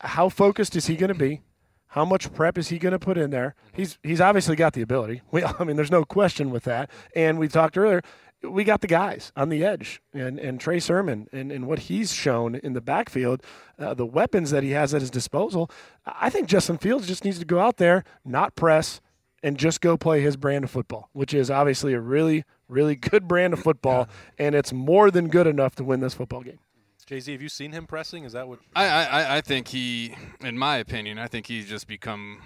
how focused is he going to be? How much prep is he going to put in there? He's he's obviously got the ability. We, I mean, there's no question with that. And we talked earlier, we got the guys on the edge, and and Trey Sermon and, and what he's shown in the backfield, uh, the weapons that he has at his disposal. I think Justin Fields just needs to go out there, not press, and just go play his brand of football, which is obviously a really really good brand of football, and it's more than good enough to win this football game. Jay Z, have you seen him pressing? Is that what? I, I, I- think he, in my opinion, I think he's just become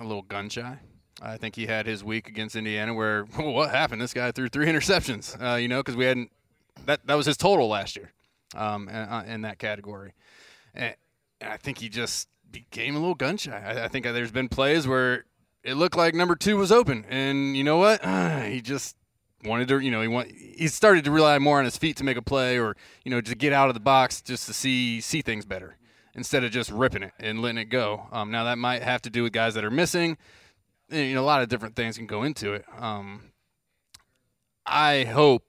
a little gun shy. I think he had his week against Indiana where what happened? This guy threw three interceptions. Uh, you know, because we hadn't that that was his total last year, um, in, uh, that category. And I think he just became a little gun shy. I, I think there's been plays where it looked like number two was open, and you know what? he just wanted to, you know, he want he started to rely more on his feet to make a play, or you know, to get out of the box just to see see things better instead of just ripping it and letting it go. Um, now that might have to do with guys that are missing. You know, a lot of different things can go into it. Um, I hope,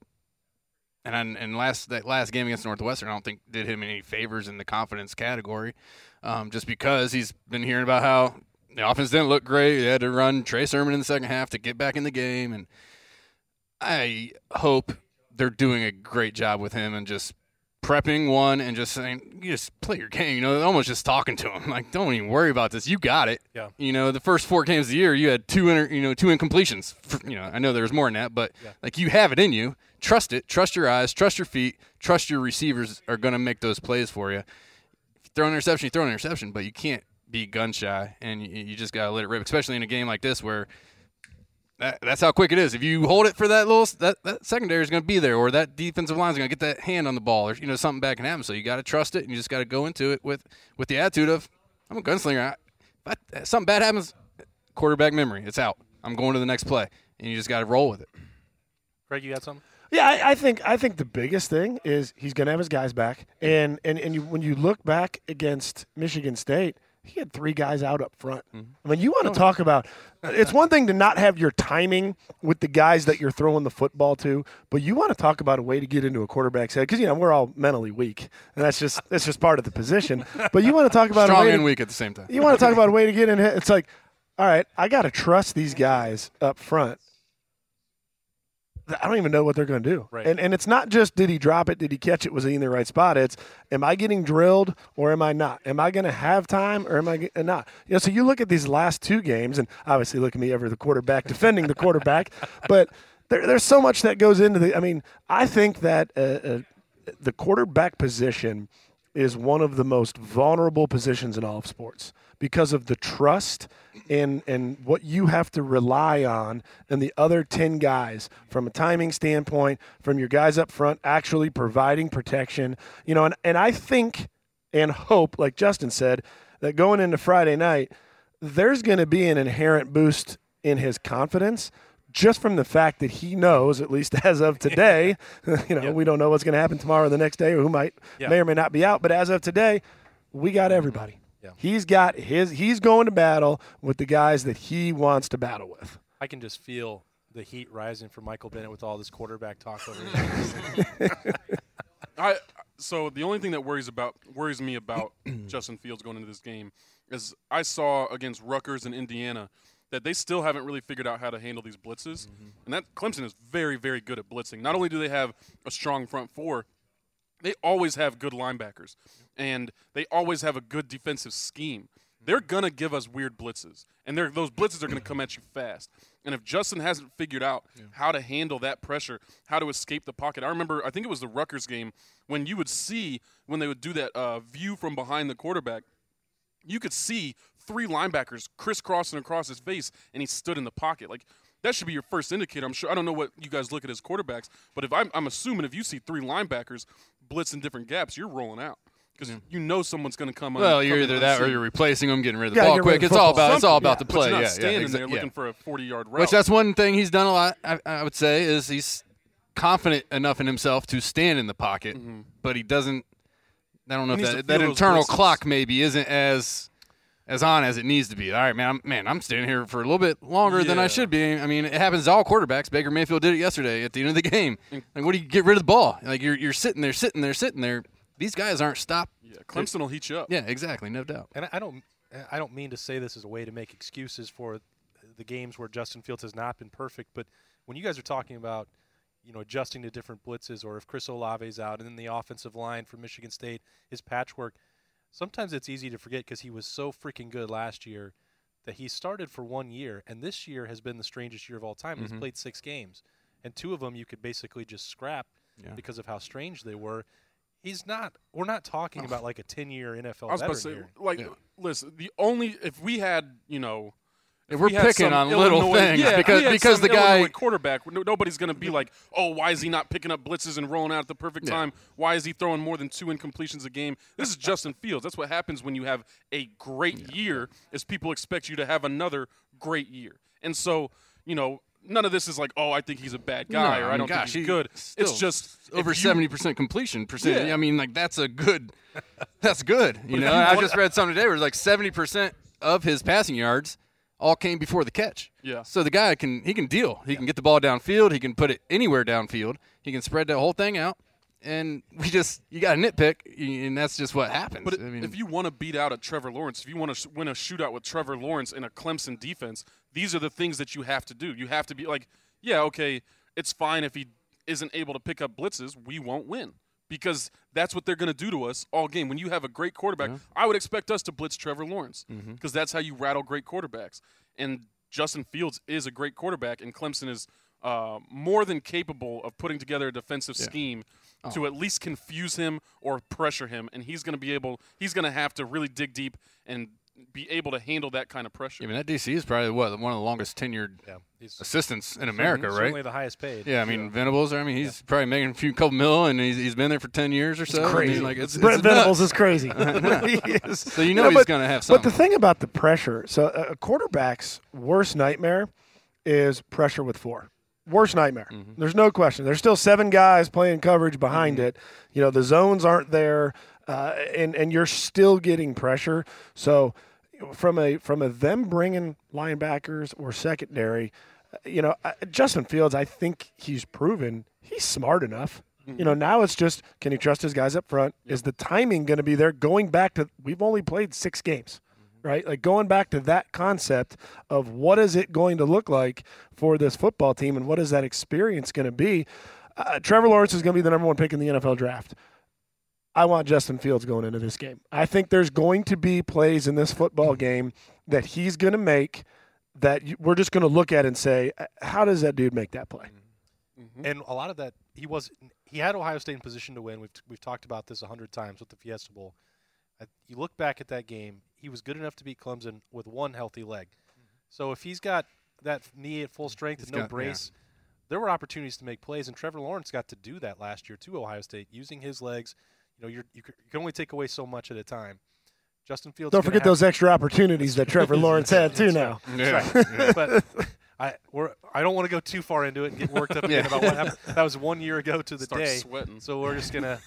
and I, and last that last game against Northwestern, I don't think did him any favors in the confidence category, um, just because he's been hearing about how the offense didn't look great. They had to run Trey Sermon in the second half to get back in the game, and I hope they're doing a great job with him and just prepping one and just saying, you just play your game. You know, almost just talking to him like, don't even worry about this. You got it. Yeah. You know, the first four games of the year, you had two, inter, you know, two incompletions. For, you know, I know there was more than that, but Yeah. like you have it in you. Trust it. Trust your eyes. Trust your feet. Trust your receivers are going to make those plays for you. If you throw an interception, you throw an interception, but you can't be gun shy, and you, you just got to let it rip. Especially in a game like this where that, that's how quick it is. If you hold it for that little, that, that secondary is going to be there, or that defensive line is going to get that hand on the ball, or you know something bad can happen. So you got to trust it, and you just got to go into it with with the attitude of I'm a gunslinger. I, if I, something bad happens, quarterback memory, it's out. I'm going to the next play, and you just got to roll with it. Craig, you got something? Yeah, I, I think I think the biggest thing is he's going to have his guys back, and and and you, when you look back against Michigan State, he had three guys out up front. Mm-hmm. I mean, you want to oh. talk about? It's one thing to not have your timing with the guys that you're throwing the football to, but you want to talk about a way to get into a quarterback's head because you know we're all mentally weak, and that's just that's just part of the position. But you want to talk about a Strong way and to, weak at the same time. you want to talk about a way to get in. It's like, all right, I got to trust these guys up front. I don't even know what they're going to do. Right. And and it's not just did he drop it, did he catch it, was he in the right spot? It's am I getting drilled or am I not? Am I going to have time or am I g- not? You know, so you look at these last two games, and obviously look at me ever the quarterback defending the quarterback, but there, there's so much that goes into the. I mean, I think that uh, uh, the quarterback position is one of the most vulnerable positions in all of sports because of the trust and and what you have to rely on and the other 10 guys from a timing standpoint from your guys up front actually providing protection. You know and, and I think and hope like Justin said that going into Friday night there's going to be an inherent boost in his confidence just from the fact that he knows, at least as of today, you know, we don't know what's going to happen tomorrow or the next day or who might Yeah. may or may not be out. But as of today, we got everybody. Yeah. He's got his. He's going to battle with the guys that he wants to battle with. I can just feel the heat rising for Michael Bennett with all this quarterback talk over here. I so the only thing that worries about worries me about Justin Fields going into this game is I saw against Rutgers and Indiana that they still haven't really figured out how to handle these blitzes, and that Clemson is very very good at blitzing. Not only do they have a strong front four, they always have good linebackers, and they always have a good defensive scheme. They're gonna give us weird blitzes, and they're, those blitzes are gonna come at you fast. And if Justin hasn't figured out how to handle that pressure, how to escape the pocket, I remember I think it was the Rutgers game when you would see when they would do that uh, view from behind the quarterback, you could see three linebackers crisscrossing across his face, and he stood in the pocket. Like that should be your first indicator. I'm sure. I don't know what you guys look at as quarterbacks, but if I'm, I'm assuming if you see three linebackers blitzing different gaps, you're rolling out because you know someone's going to come. on- Well, come you're in either that or you're replacing them, getting rid of the Yeah, ball quick. of It's all about it's all Something, about the but play. you're not yeah, standing yeah, exa- there yeah. looking for a 40 yard route. Which that's one thing he's done a lot. I, I would say is he's confident enough in himself to stand in the pocket, mm-hmm. but he doesn't. I don't know He if that, that internal blitzes. clock maybe isn't as as on as it needs to be. All right, man, I'm, man, I'm standing here for a little bit longer than I should be. I mean, it happens to all quarterbacks. Baker Mayfield did it yesterday at the end of the game. Like, what do you get rid of the ball? Like you're you're sitting there, sitting there, sitting there. These guys aren't stopped. yeah, Clemson will heat you up. Yeah, exactly, no doubt. and I- I don't, I don't mean to say this as a way to make excuses for the games where Justin Fields has not been perfect, but when you guys are talking about, you know, adjusting to different blitzes, or if Chris Olave's out, and then the offensive line for Michigan State is patchwork. Sometimes it's easy to forget because he was so freaking good last year that he started for one year, and this year has been the strangest year of all time. He's mm-hmm. played six games, and two of them you could basically just scrap Yeah. because of how strange they were. He's not. We're not talking about like a ten-year NFL I was about to veteran say, here. like, listen, the only if we had, you know, If we're we picking on little things yeah, because because the guy Illinois quarterback, nobody's going to be like, oh, why is he not picking up blitzes and rolling out at the perfect Yeah. time? Why is he throwing more than two incompletions a game? This is Justin Fields. That's what happens when you have a great year. Is people expect you to have another great year, and so you know none of this is like, oh, I think he's a bad guy No, or I don't gosh, think he's he- good. it's just over you- seventy percent completion percentage. Yeah. I mean, like that's a good. That's good. You if know, you I just read something today where it's like seventy percent of his passing yards all came before the catch. Yeah. So the guy can he can deal. He can get the ball downfield. He can put it anywhere downfield. He can spread that whole thing out. And we just you got to nitpick, and that's just what happens. But I mean, if you want to beat out a Trevor Lawrence, if you want to win a shootout with Trevor Lawrence in a Clemson defense, these are the things that you have to do. You have to be like, yeah, okay, it's fine if he isn't able to pick up blitzes, we won't win because that's what they're going to do to us all game. When you have a great quarterback, I would expect us to blitz Trevor Lawrence Mm-hmm. because that's how you rattle great quarterbacks. And Justin Fields is a great quarterback, and Clemson is uh, more than capable of putting together a defensive scheme Oh. to at least confuse him or pressure him, and he's going to be able. He's going to have to really dig deep and be able to handle that kind of pressure. I mean, that DC is probably what one of the longest tenured Yeah, he's assistants in America, right? certainly the highest paid. Yeah, I mean Venables. I mean, he's probably making a few couple mil, and he's, he's been there for ten years or so. I mean, crazy. like it's, Brent it's Venables nuts. is crazy. He is. So you know Yeah, he's going to have some. But the thing about the pressure, so a a quarterback's worst nightmare is pressure with four. Worst nightmare. Mm-hmm. There's no question. There's still seven guys playing coverage behind Mm-hmm. it. You know, the zones aren't there, uh, and and you're still getting pressure. So from a from a them bringing linebackers or secondary, uh, you know, uh, Justin Fields, I think he's proven he's smart enough. You know, now it's just can he trust his guys up front? Is the timing going to be there? Going back to we've only played six games, right? Like going back to that concept of what is it going to look like for this football team and what is that experience going to be? Uh, Trevor Lawrence is going to be the number one pick in the NFL draft. I want Justin Fields going into this game. I think there's going to be plays in this football game that he's going to make that we're just going to look at and say, "Uh, how does that dude make that play? And a lot of that, he was he had Ohio State in position to win. We've we've talked about this a hundred times with the Fiesta Bowl. Uh, You look back at that game, he was good enough to beat Clemson with one healthy leg. So if he's got that knee at full strength and no got- yeah. brace, there were opportunities to make plays, and Trevor Lawrence got to do that last year to Ohio State using his legs. You know, you're, you, c- you can only take away so much at a time. Justin Fields. Don't forget those extra opportunities that Trevor Lawrence had too. Now, yeah. Right. but I we're, I don't want to go too far into it and get worked up again Yeah. about what happened. That was one year ago to the Start day. sweating. So we're just gonna.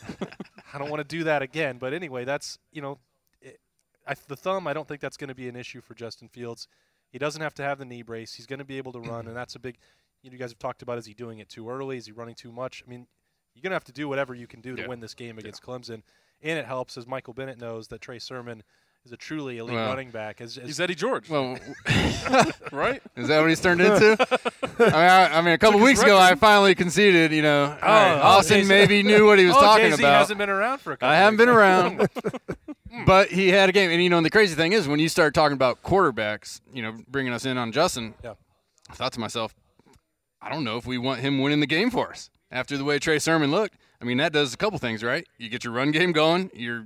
I don't want to do that again. But anyway, that's you know, it, I, the thumb. I don't think that's going to be an issue for Justin Fields. He doesn't have to have the knee brace. He's going to be able to run, and that's a big. You, know, you guys have talked about is he doing it too early? Is he running too much? I mean, you're going to have to do whatever you can do to Yeah. win this game against Clemson, and it helps as Michael Bennett knows that Trey Sermon is a truly elite Well, running back. As, as He's Eddie George, well, right? is that what he's turned into? I mean, I, I mean, a couple his weeks ago, I finally conceded. You know, all right, oh, Austin Jay-Z. maybe knew what he was oh, talking Jay-Z about. hasn't been around for a couple I haven't been around, but he had a game. And you know, and the crazy thing is, when you start talking about quarterbacks, you know, bringing us in on Justin, Yeah. I thought to myself, I don't know if we want him winning the game for us after the way Trey Sermon looked. I mean, that does a couple things, right? You get your run game going. You're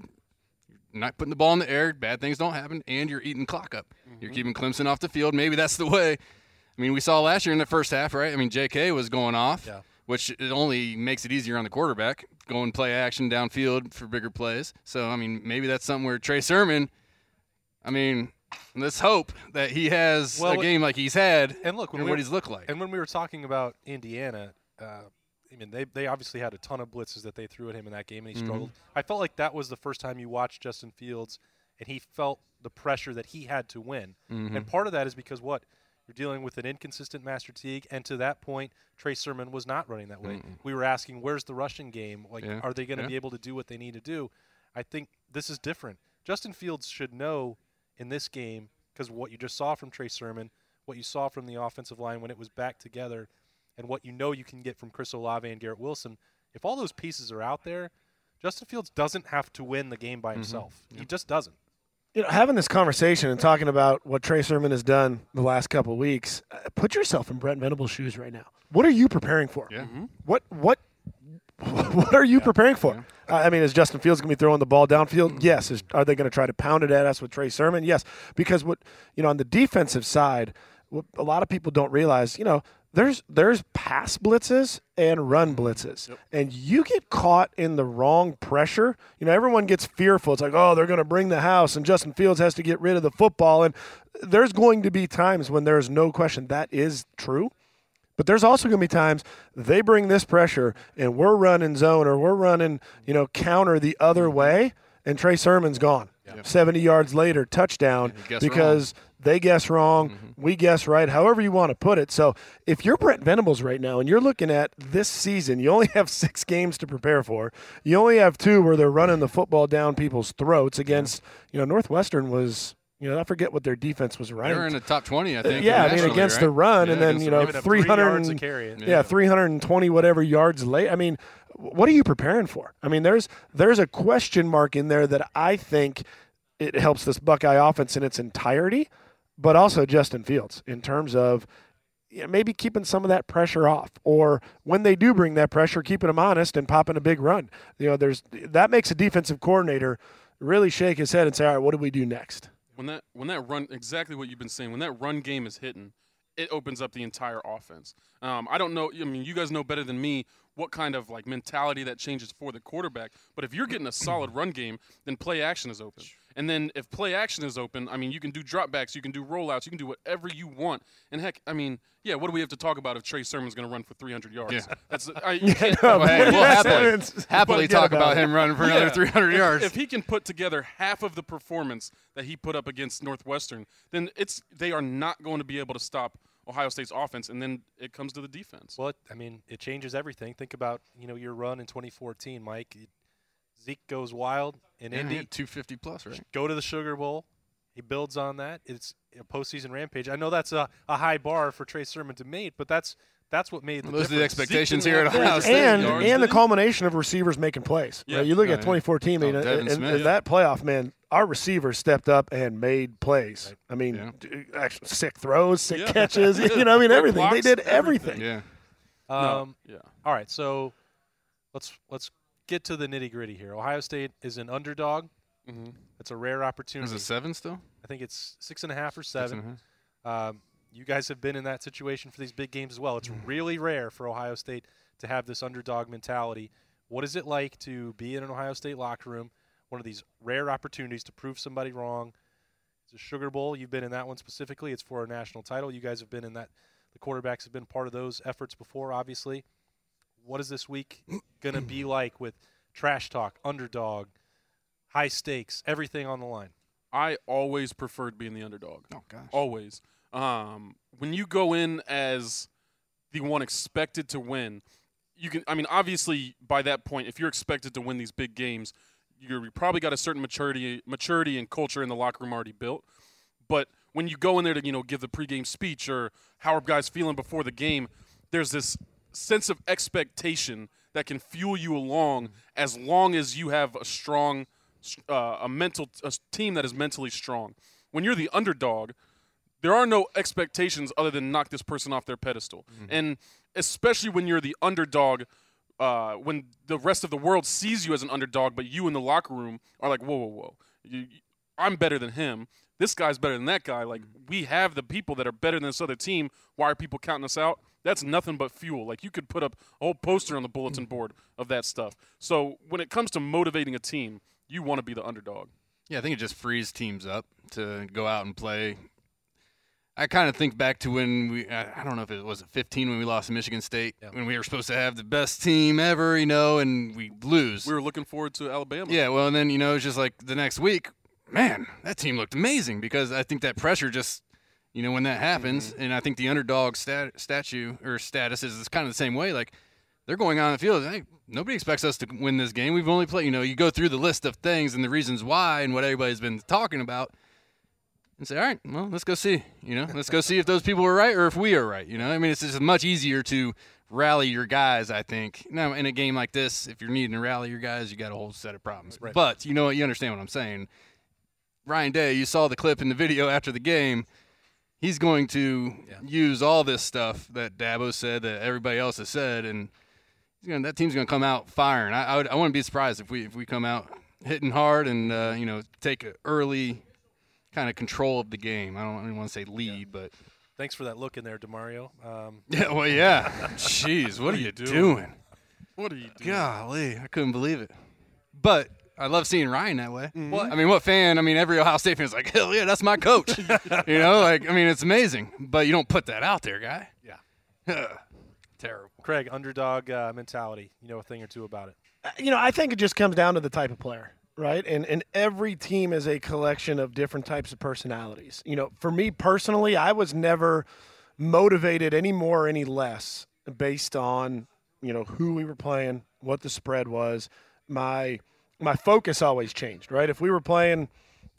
not putting the ball in the air. Bad things don't happen, and you're eating clock up. You're keeping Clemson off the field. Maybe that's the way. I mean, we saw last year in the first half, right? I mean, J.K. was going off, Yeah. which it only makes it easier on the quarterback. Go and play action downfield for bigger plays. So, I mean, maybe that's something where Trey Sermon. I mean, let's hope that he has Well, a game like he's had And look, and we what he's looked like. And when we were talking about Indiana, uh, I mean, they, they obviously had a ton of blitzes that they threw at him in that game, and he Mm-hmm. struggled. I felt like that was the first time you watched Justin Fields, and he felt the pressure that he had to win. Mm-hmm. And part of that is because what? You're dealing with an inconsistent Master Teague, and to that point, Trey Sermon was not running that way. We were asking, where's the rushing game? Like, Yeah. are they going to Yeah. be able to do what they need to do? I think this is different. Justin Fields should know in this game because what you just saw from Trey Sermon, what you saw from the offensive line when it was back together, and what you know you can get from Chris Olave and Garrett Wilson. If all those pieces are out there, Justin Fields doesn't have to win the game by himself. He just doesn't. you know, having this conversation and talking about what Trey Sermon has done the last couple of weeks, uh, put yourself in Brent Venables' shoes right now. What are you preparing for? Yeah. What what what are you preparing for? Uh, I mean, is Justin Fields going to be throwing the ball downfield? Yes. Is, are they going to try to pound it at us with Trey Sermon? Yes. Because what you know on the defensive side, what a lot of people don't realize, you know, there's there's pass blitzes and run blitzes, and you get caught in the wrong pressure. You know, everyone gets fearful. It's like, oh, they're going to bring the house, and Justin Fields has to get rid of the football. And there's going to be times when there's no question that is true. But there's also going to be times they bring this pressure and we're running zone or we're running, you know, counter the other way, and Trey Sermon's gone. 70 yards later, touchdown because they guess wrong, mm-hmm. we guess right, however you want to put it. So if you're Brent Venables right now and you're looking at this season, you only have six games to prepare for. You only have two where they're running the football down people's throats against, you know, Northwestern was. You know, I forget what their defense was right. They ranked. were in the top 20, I think. yeah, I mean against right? the run, Yeah, and then you know run. Giving up three three yards hundred carry. yeah, Yeah. three hundred and twenty whatever yards late. I mean, what are you preparing for? I mean, there's there's a question mark in there that I think it helps this Buckeye offense in its entirety, but also Justin Fields in terms of you know, maybe keeping some of that pressure off, or when they do bring that pressure, keeping them honest and popping a big run. You know, there's that makes a defensive coordinator really shake his head and say, "All right, what do we do next?" when that when that run exactly what you've been saying when that run game is hitting it opens up the entire offense um, i don't know i mean you guys know better than me what kind of like mentality that changes for the quarterback but if you're getting a solid run game then play action is open and then if play action is open i mean you can do dropbacks you can do rollouts you can do whatever you want and heck i mean yeah what do we have to talk about if trey sermon's going to run for 300 yards Yeah. that's I, you can't- no, Well, hey, we'll happily, happily talk about about him running for another Yeah. 300 If- yards. If he can put together half of the performance that he put up against Northwestern, then it's they are not going to be able to stop Ohio State's offense, and then it comes to the defense. Well, I mean, it changes everything. Think about you know your run in 2014, Mike. Zeke goes wild in Yeah, Indy. 250 plus, right? Go to the Sugar Bowl. He builds on that. It's a postseason rampage. I know that's a, a high bar for Trey Sermon to meet, but that's that's what made the Those are the expectations Zeke here didn't at Ohio State. and yards, and the did he? culmination of receivers making plays. Yeah. Right? You look Oh, at yeah. 2014, I mean, Oh, Devin and- Smith. and that playoff, man, our receivers stepped up and made plays. I mean, Yeah. d- actually, sick throws, sick Yeah. catches. You know, I mean, Great everything. they did everything. everything. Yeah. Um, yeah. All right, so let's let's get to the nitty gritty here. Ohio State is an underdog. hmm It's a rare opportunity. Is it seven still? I think it's six and a half or seven. half? Um, you guys have been in that situation for these big games as well. It's really rare for Ohio State to have this underdog mentality. What is it like to be in an Ohio State locker room? One of these rare opportunities to prove somebody wrong. It's a Sugar Bowl. You've been in that one specifically. It's for a national title. You guys have been in that. The quarterbacks have been part of those efforts before, obviously. What is this week going to be like with trash talk, underdog, high stakes, everything on the line? I always preferred being the underdog. Oh, gosh. Always. Um, when you go in as the one expected to win, you can. I mean, obviously, by that point, if you're expected to win these big games, you're probably got a certain maturity, maturity and culture in the locker room already built. But when you go in there to you know give the pregame speech or how are guys feeling before the game, there's this sense of expectation that can fuel you along as long as you have a strong, uh, a mental a team that is mentally strong. When you're the underdog, there are no expectations other than knock this person off their pedestal. And especially when you're the underdog, uh, when the rest of the world sees you as an underdog, but you in the locker room are like, whoa, whoa, whoa, you- I'm better than him. This guy's better than that guy. Like mm-hmm. we have the people that are better than this other team. Why are people counting us out? That's nothing but fuel. Like you could put up a whole poster on the bulletin mm-hmm. board of that stuff. So when it comes to motivating a team, you want to be the underdog. Yeah, I think it just frees teams up to go out and play. I kind of think back to when we, I don't know if it was 15 when we lost to Michigan State, when we were supposed to have the best team ever, you know, and we lose. We were looking forward to Alabama. Yeah, well, and then, you know, it's just like the next week, man, that team looked amazing because I think that pressure just, you know, when that happens, mm-hmm. and I think the underdog stat, statue or status is, is kind of the same way. Like, they're going on the field. Hey, nobody expects us to win this game. We've only played, you know, you go through the list of things and the reasons why and what everybody's been talking about and say, all right, well, let's go see. You know, let's go see if those people were right or if we are right. You know, I mean, it's just much easier to rally your guys. I think now in a game like this, if you're needing to rally your guys, you got a whole set of problems. Right. But you know what? You understand what I'm saying. Ryan Day, you saw the clip in the video after the game. He's going to use all this stuff that Dabo said, that everybody else has said, and he's gonna, that team's going to come out firing. I, I, would, I wouldn't be surprised if we if we come out hitting hard and uh, you know take an early kind of control of the game. I don't even want to say lead, but Thanks for that look in there, Demario. Um, yeah, well, yeah. Jeez, what, are you doing? What are you doing? Golly, I couldn't believe it. But I love seeing Ryan that way. What? I mean, what fan? I mean, every Ohio State fan is like, hell yeah, that's my coach. you know, like I mean, it's amazing. But you don't put that out there, guy. Yeah. Terrible. Craig, underdog uh, mentality. You know a thing or two about it. Uh, You know, I think it just comes down to the type of player, right? And and every team is a collection of different types of personalities. You know, for me personally, I was never motivated any more or any less based on you know who we were playing, what the spread was. My my focus always changed, right? If we were playing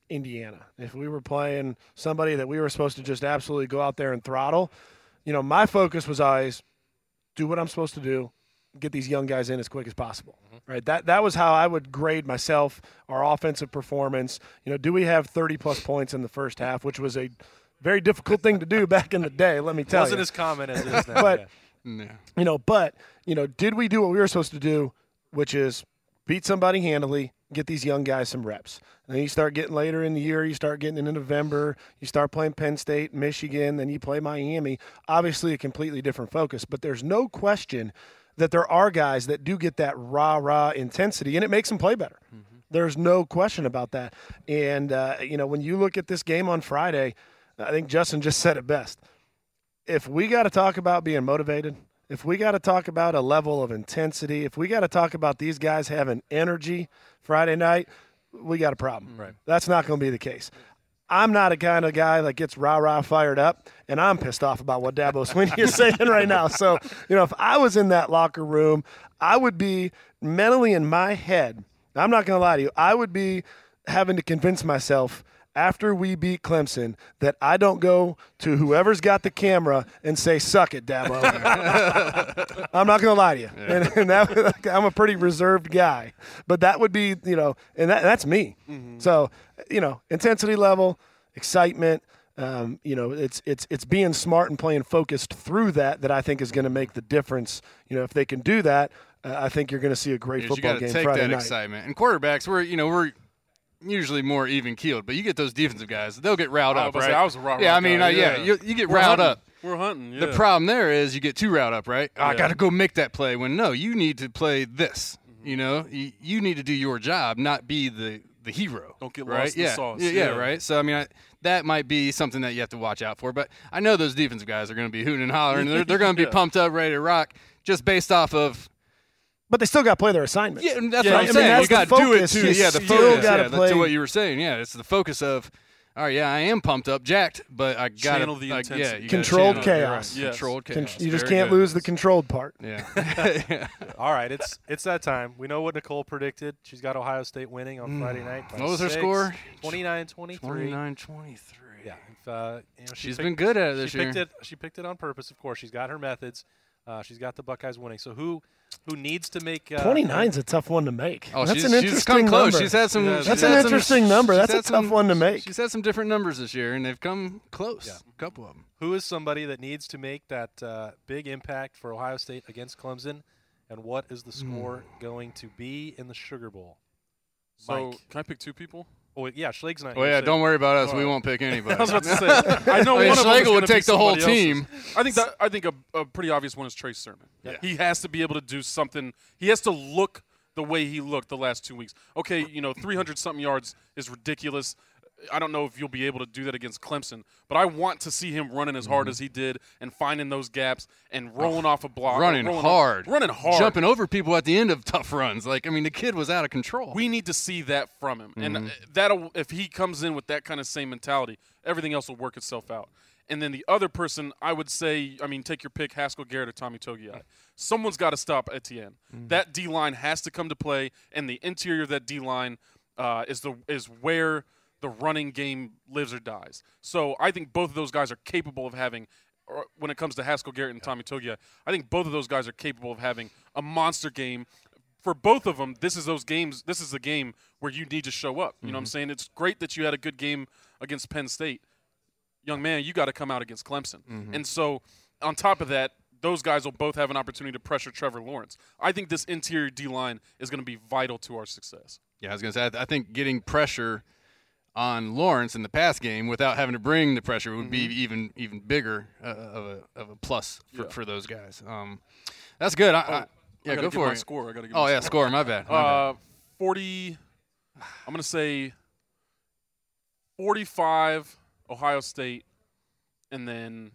Indiana, if we were playing somebody that we were supposed to just absolutely go out there and throttle, you know, my focus was always do what I'm supposed to do, get these young guys in as quick as possible. Mm-hmm. Right? That that was how I would grade myself, our offensive performance. You know, do we have 30 plus points in the first half, which was a very difficult thing to do back in the day, let me tell you, Wasn't as common as it is now. But- yeah. Yeah. you know, but you know, did we do what we were supposed to do, which is beat somebody handily, get these young guys some reps. And then you start getting later in the year, you start getting into November, you start playing Penn State, Michigan, then you play Miami. Obviously, a completely different focus, but there's no question that there are guys that do get that rah rah intensity, and it makes them play better. There's no question about that. And uh, you know, when you look at this game on Friday, I think Justin just said it best if we got to talk about being motivated, if we got to talk about a level of intensity, if we got to talk about these guys having energy Friday night, we got a problem. Right. That's not going to be the case. I'm not a kind of guy that gets rah rah fired up, and I'm pissed off about what Dabo Swinney is saying right now. So, you know, if I was in that locker room, I would be mentally in my head. I'm not going to lie to you. I would be having to convince myself after we beat Clemson that I don't go to whoever's got the camera and say, "Suck it, Dabo." I'm not going to lie to you, and, and that, I'm a pretty reserved guy, but that would be, you know, and that, that's me. So, you know, intensity level, excitement. Um, you know, it's it's it's being smart and playing focused through that that I think is going to make the difference. You know, if they can do that, uh, I think you're going to see a great you football to game take Friday that night. excitement. And quarterbacks, we're you know we're usually more even keeled, but you get those defensive guys, they'll get riled up, right? I was a yeah, I mean, guy, uh, yeah, yeah. You, you get We're riled hunting. up. We're hunting. Yeah. The problem there is you get too riled up, right? I got to go make that play. When no, you need to play this. Mm-hmm. You know, you, you need to do your job, not be the the hero. Don't get right? lost in the yeah. sauce. Yeah, yeah, Yeah. right. So I mean, I, that might be something that you have to watch out for. But I know those defensive guys are going to be hooting and hollering. They're, they're going to be Yeah. pumped up, ready to rock, just based off of But they still got to play their assignment. yeah, and that's Yeah, what I I'm mean, saying. that's you got to do it focus. too. You Yeah, the still focus. gotta yeah, play- to what you were saying. Yeah, it's the focus of. All right, yeah, I am pumped up, jacked, but I got Channel the like, yeah, intensity. you gotta Controlled channel it. Chaos. Right. Yes. Controlled Con- chaos. you just Very can't good. lose the controlled part. Yeah. All right, it's it's that time. We know what Nicole predicted. She's got Ohio State winning on Friday night. by What was her score? 29-23. 29 23. Yeah, if, uh, you know, she She's picked- been good at it this she year. picked it. She picked it on purpose, of course. She's got her methods. Uh, she's got the Buckeyes winning. So who who needs to make uh, 29 is a tough one to make. Oh, That's she's, an she's interesting come close. number. She's had some. Yeah, she's That's had an some- interesting number. That's a tough some- one to make. She's had some different numbers this year, and they've come close. Yeah. A couple of them. Who is somebody that needs to make that uh, big impact for Ohio State against Clemson? And what is the score going to be in the Sugar Bowl? So Mike. can I pick two people? Oh yeah, Schleg's not. Oh here, yeah, so- don't worry about us. We Alright. won't pick anybody. I was about to say. I know I mean, one of them would gonna take the whole somebody else's. team. I think that I think a, a pretty obvious one is Trey Sermon. Yeah. He has to be able to do something. He has to look the way he looked the last two weeks. Okay, you know, 300 something yards is ridiculous. I don't know if you'll be able to do that against Clemson, but I want to see him running as Mm-hmm. hard as he did and finding those gaps and rolling off a block, running rolling hard, running hard, jumping over people at the end of tough runs. Like I mean, the kid was out of control. We need to see that from him, and Mm-hmm. uh, that'll if he comes in with that kind of same mentality, everything else will work itself out. And then the other person, I would say, I mean, take your pick, Haskell Garrett or Tommy Togiai. Someone's got to stop Etienne. Mm-hmm. That D line has to come to play, and the interior of that D line uh, is the is where the running game lives or dies. So I think both of those guys are capable of having. Or when it comes to Haskell Garrett and Tommy Togiai, I think both of those guys are capable of having a monster game for both of them, this is those games. This is the game where you need to show up. You know what I'm mm-hmm. saying? It's great that you had a good game against Penn State. Young man, you got to come out against Clemson. Mm-hmm. And so, on top of that, those guys will both have an opportunity to pressure Trevor Lawrence. I think this interior D line is going to be vital to our success. Yeah, I was gonna say. I, I think getting pressure on Lawrence in the pass game without having to bring the pressure would be even even bigger uh, of a of a plus for, Yeah. for those guys. Um, that's good. I, I, Oh, I yeah, gotta go for it. Score. I gotta Oh yeah, score. score. My bad. My Uh, 40. I'm going to say 45 Ohio State, and then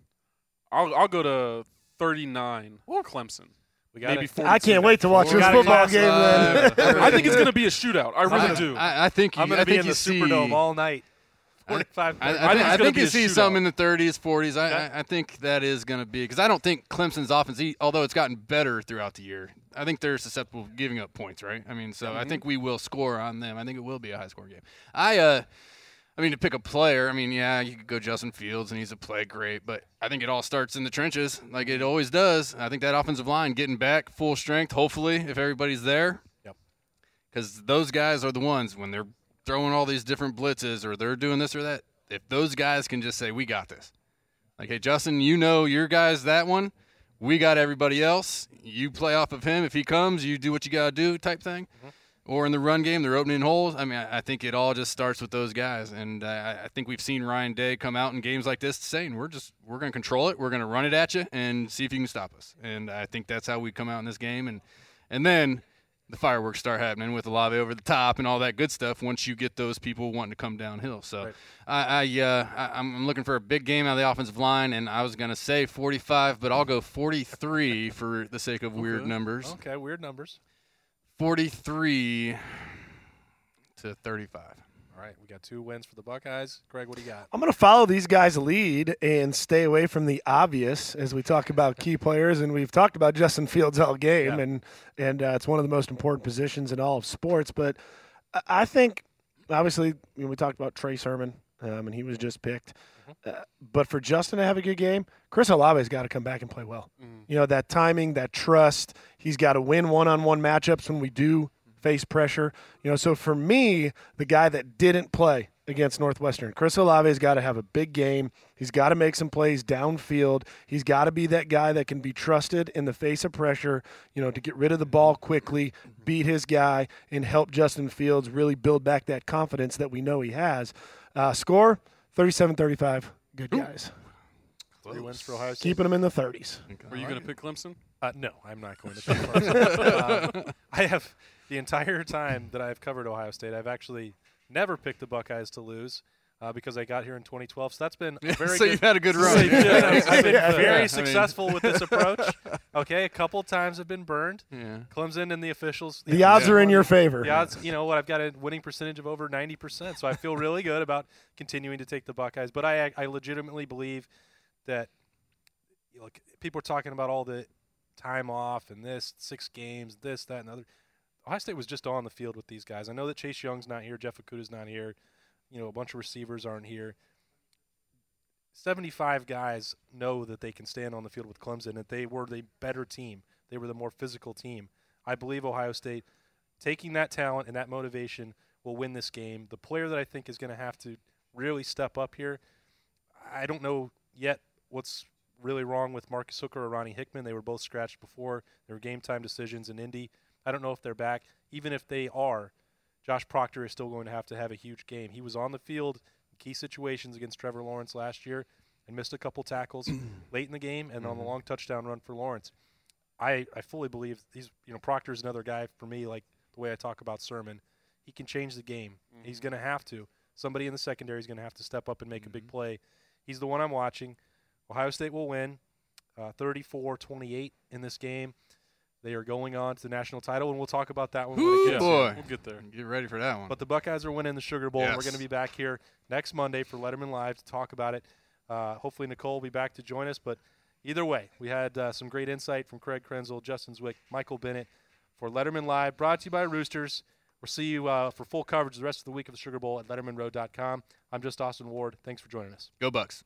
I'll, I'll go to 39 Clemson. We got Maybe it. 42. I can't wait to watch We this football game. uh, Then. I think it's going to be a shootout. I really I, do. I, I think you, I'm going to be in the see, Superdome all night. I- 45. I, I, I think, think it's I think you see shootout. some in the 30s, 40s. I, Okay. I, I think that is going to be because I don't think Clemson's offense, e- although it's gotten better throughout the year, I think they're susceptible of giving up points, right? I mean, so Mm-hmm. I think we will score on them. I think it will be a high score game. I, uh, I mean, to pick a player, I mean, yeah, you could go Justin Fields and he's a play great, but I think it all starts in the trenches, like it always does. I think that offensive line getting back full strength, hopefully, if everybody's there. Yep. Because those guys are the ones when they're throwing all these different blitzes or they're doing this or that. If those guys can just say, "We got this," like, "Hey, Justin, you know your guys that one, we got everybody else. You play off of him. If he comes, you do what you got to do," type thing. Mm-hmm. Or in the run game, they're opening holes. I mean, I think it all just starts with those guys, and I I think we've seen Ryan Day come out in games like this saying, "We're just we're going to control it. We're going to run it at you and see if you can stop us." And I think that's how we come out in this game, and and then the fireworks start happening with Olave over the top and all that good stuff once you get those people wanting to come downhill. So Right. I, I, uh, I I'm looking for a big game out of the offensive line, and I was going to say 45, but I'll go 43 for the sake of weird Okay. numbers. Okay, weird numbers. 43 to 35. All right, we got two wins for the Buckeyes. Craig, what do you got? I'm going to follow these guys' lead and stay away from the obvious as we talk about key players, and we've talked about Justin Fields all game, Yeah. and and uh, it's one of the most important positions in all of sports. But I- think, obviously, you know, we talked about Trey Sermon, um, and he was just picked. Mm-hmm. Uh, but for Justin to have a good game, Chris Olave's got to come back and play well. Mm. You know that timing, that trust. He's got to win one-on-one matchups when we do mm-hmm. face pressure. You know, so for me, the guy that didn't play against Northwestern, Chris Olave's got to have a big game. He's got to make some plays downfield. He's got to be that guy that can be trusted in the face of pressure. You know, to get rid of the ball mm-hmm. quickly, beat his guy, and help Justin Fields really build back that confidence that we know he has. Uh, score 37-35. Good guys. Three wins for Ohio State. Keeping them in the 30s. Were you going to pick Clemson? Uh, no, I'm not going to. pick Clemson. uh, I have the entire time that I've covered Ohio State, I've actually never picked the Buckeyes to lose. Uh, because I got here in 2012, so that's been a very so good. you've had a good so run. yeah, I've- I've been Yeah. very Yeah, I mean- successful with this approach. Okay, a couple times have been burned. Yeah. Clemson and the officials. The odds Yeah. are in your favor. The odds, you know what? I've got a winning percentage of over 90%, so I feel really good about continuing to take the Buckeyes. But I, I legitimately believe that, look, people are talking about all the time off and this, six games, this, that, and the other. Ohio State was just on the field with these guys. I know that Chase Young's not here, Jeff Okudah's not here, you know, a bunch of receivers aren't here. 75 guys know that they can stand on the field with Clemson, that they were the better team. They were the more physical team. I believe Ohio State taking that talent and that motivation will win this game. The player that I think is going to have to really step up here, I don't know yet what's really wrong with Marcus Hooker or Ronnie Hickman. They were both scratched before. There were game time decisions in Indy. I don't know if they're back. Even if they are, Josh Proctor is still going to have to have a huge game. He was on the field in key situations against Trevor Lawrence last year and missed a couple tackles late in the game and on the mm-hmm. long touchdown run for Lawrence. I, I fully believe he's you know Proctor's another guy for me like the way I talk about Sermon. He can change the game. He's mm-hmm. going to have to. Somebody in the secondary is going to have to step up and make a big mm-hmm. play. He's the one I'm watching. Ohio State will win uh, 34-28 in this game. They are going on to the national title, and we'll talk about that one when it boy. We'll get there. Get ready for that one. But the Buckeyes are winning the Sugar Bowl, and we're going to be back here next Monday for Letterman Live to talk about it. Uh, hopefully, Nicole will be back to join us. But either way, we had uh, some great insight from Craig Krenzel, Justin Zwick, Michael Bennett for Letterman Live, brought to you by Roosters. We'll see you uh, for full coverage the rest of the week of the Sugar Bowl at LettermanRow.com. I'm just Austin Ward. Thanks for joining us. Go Bucks.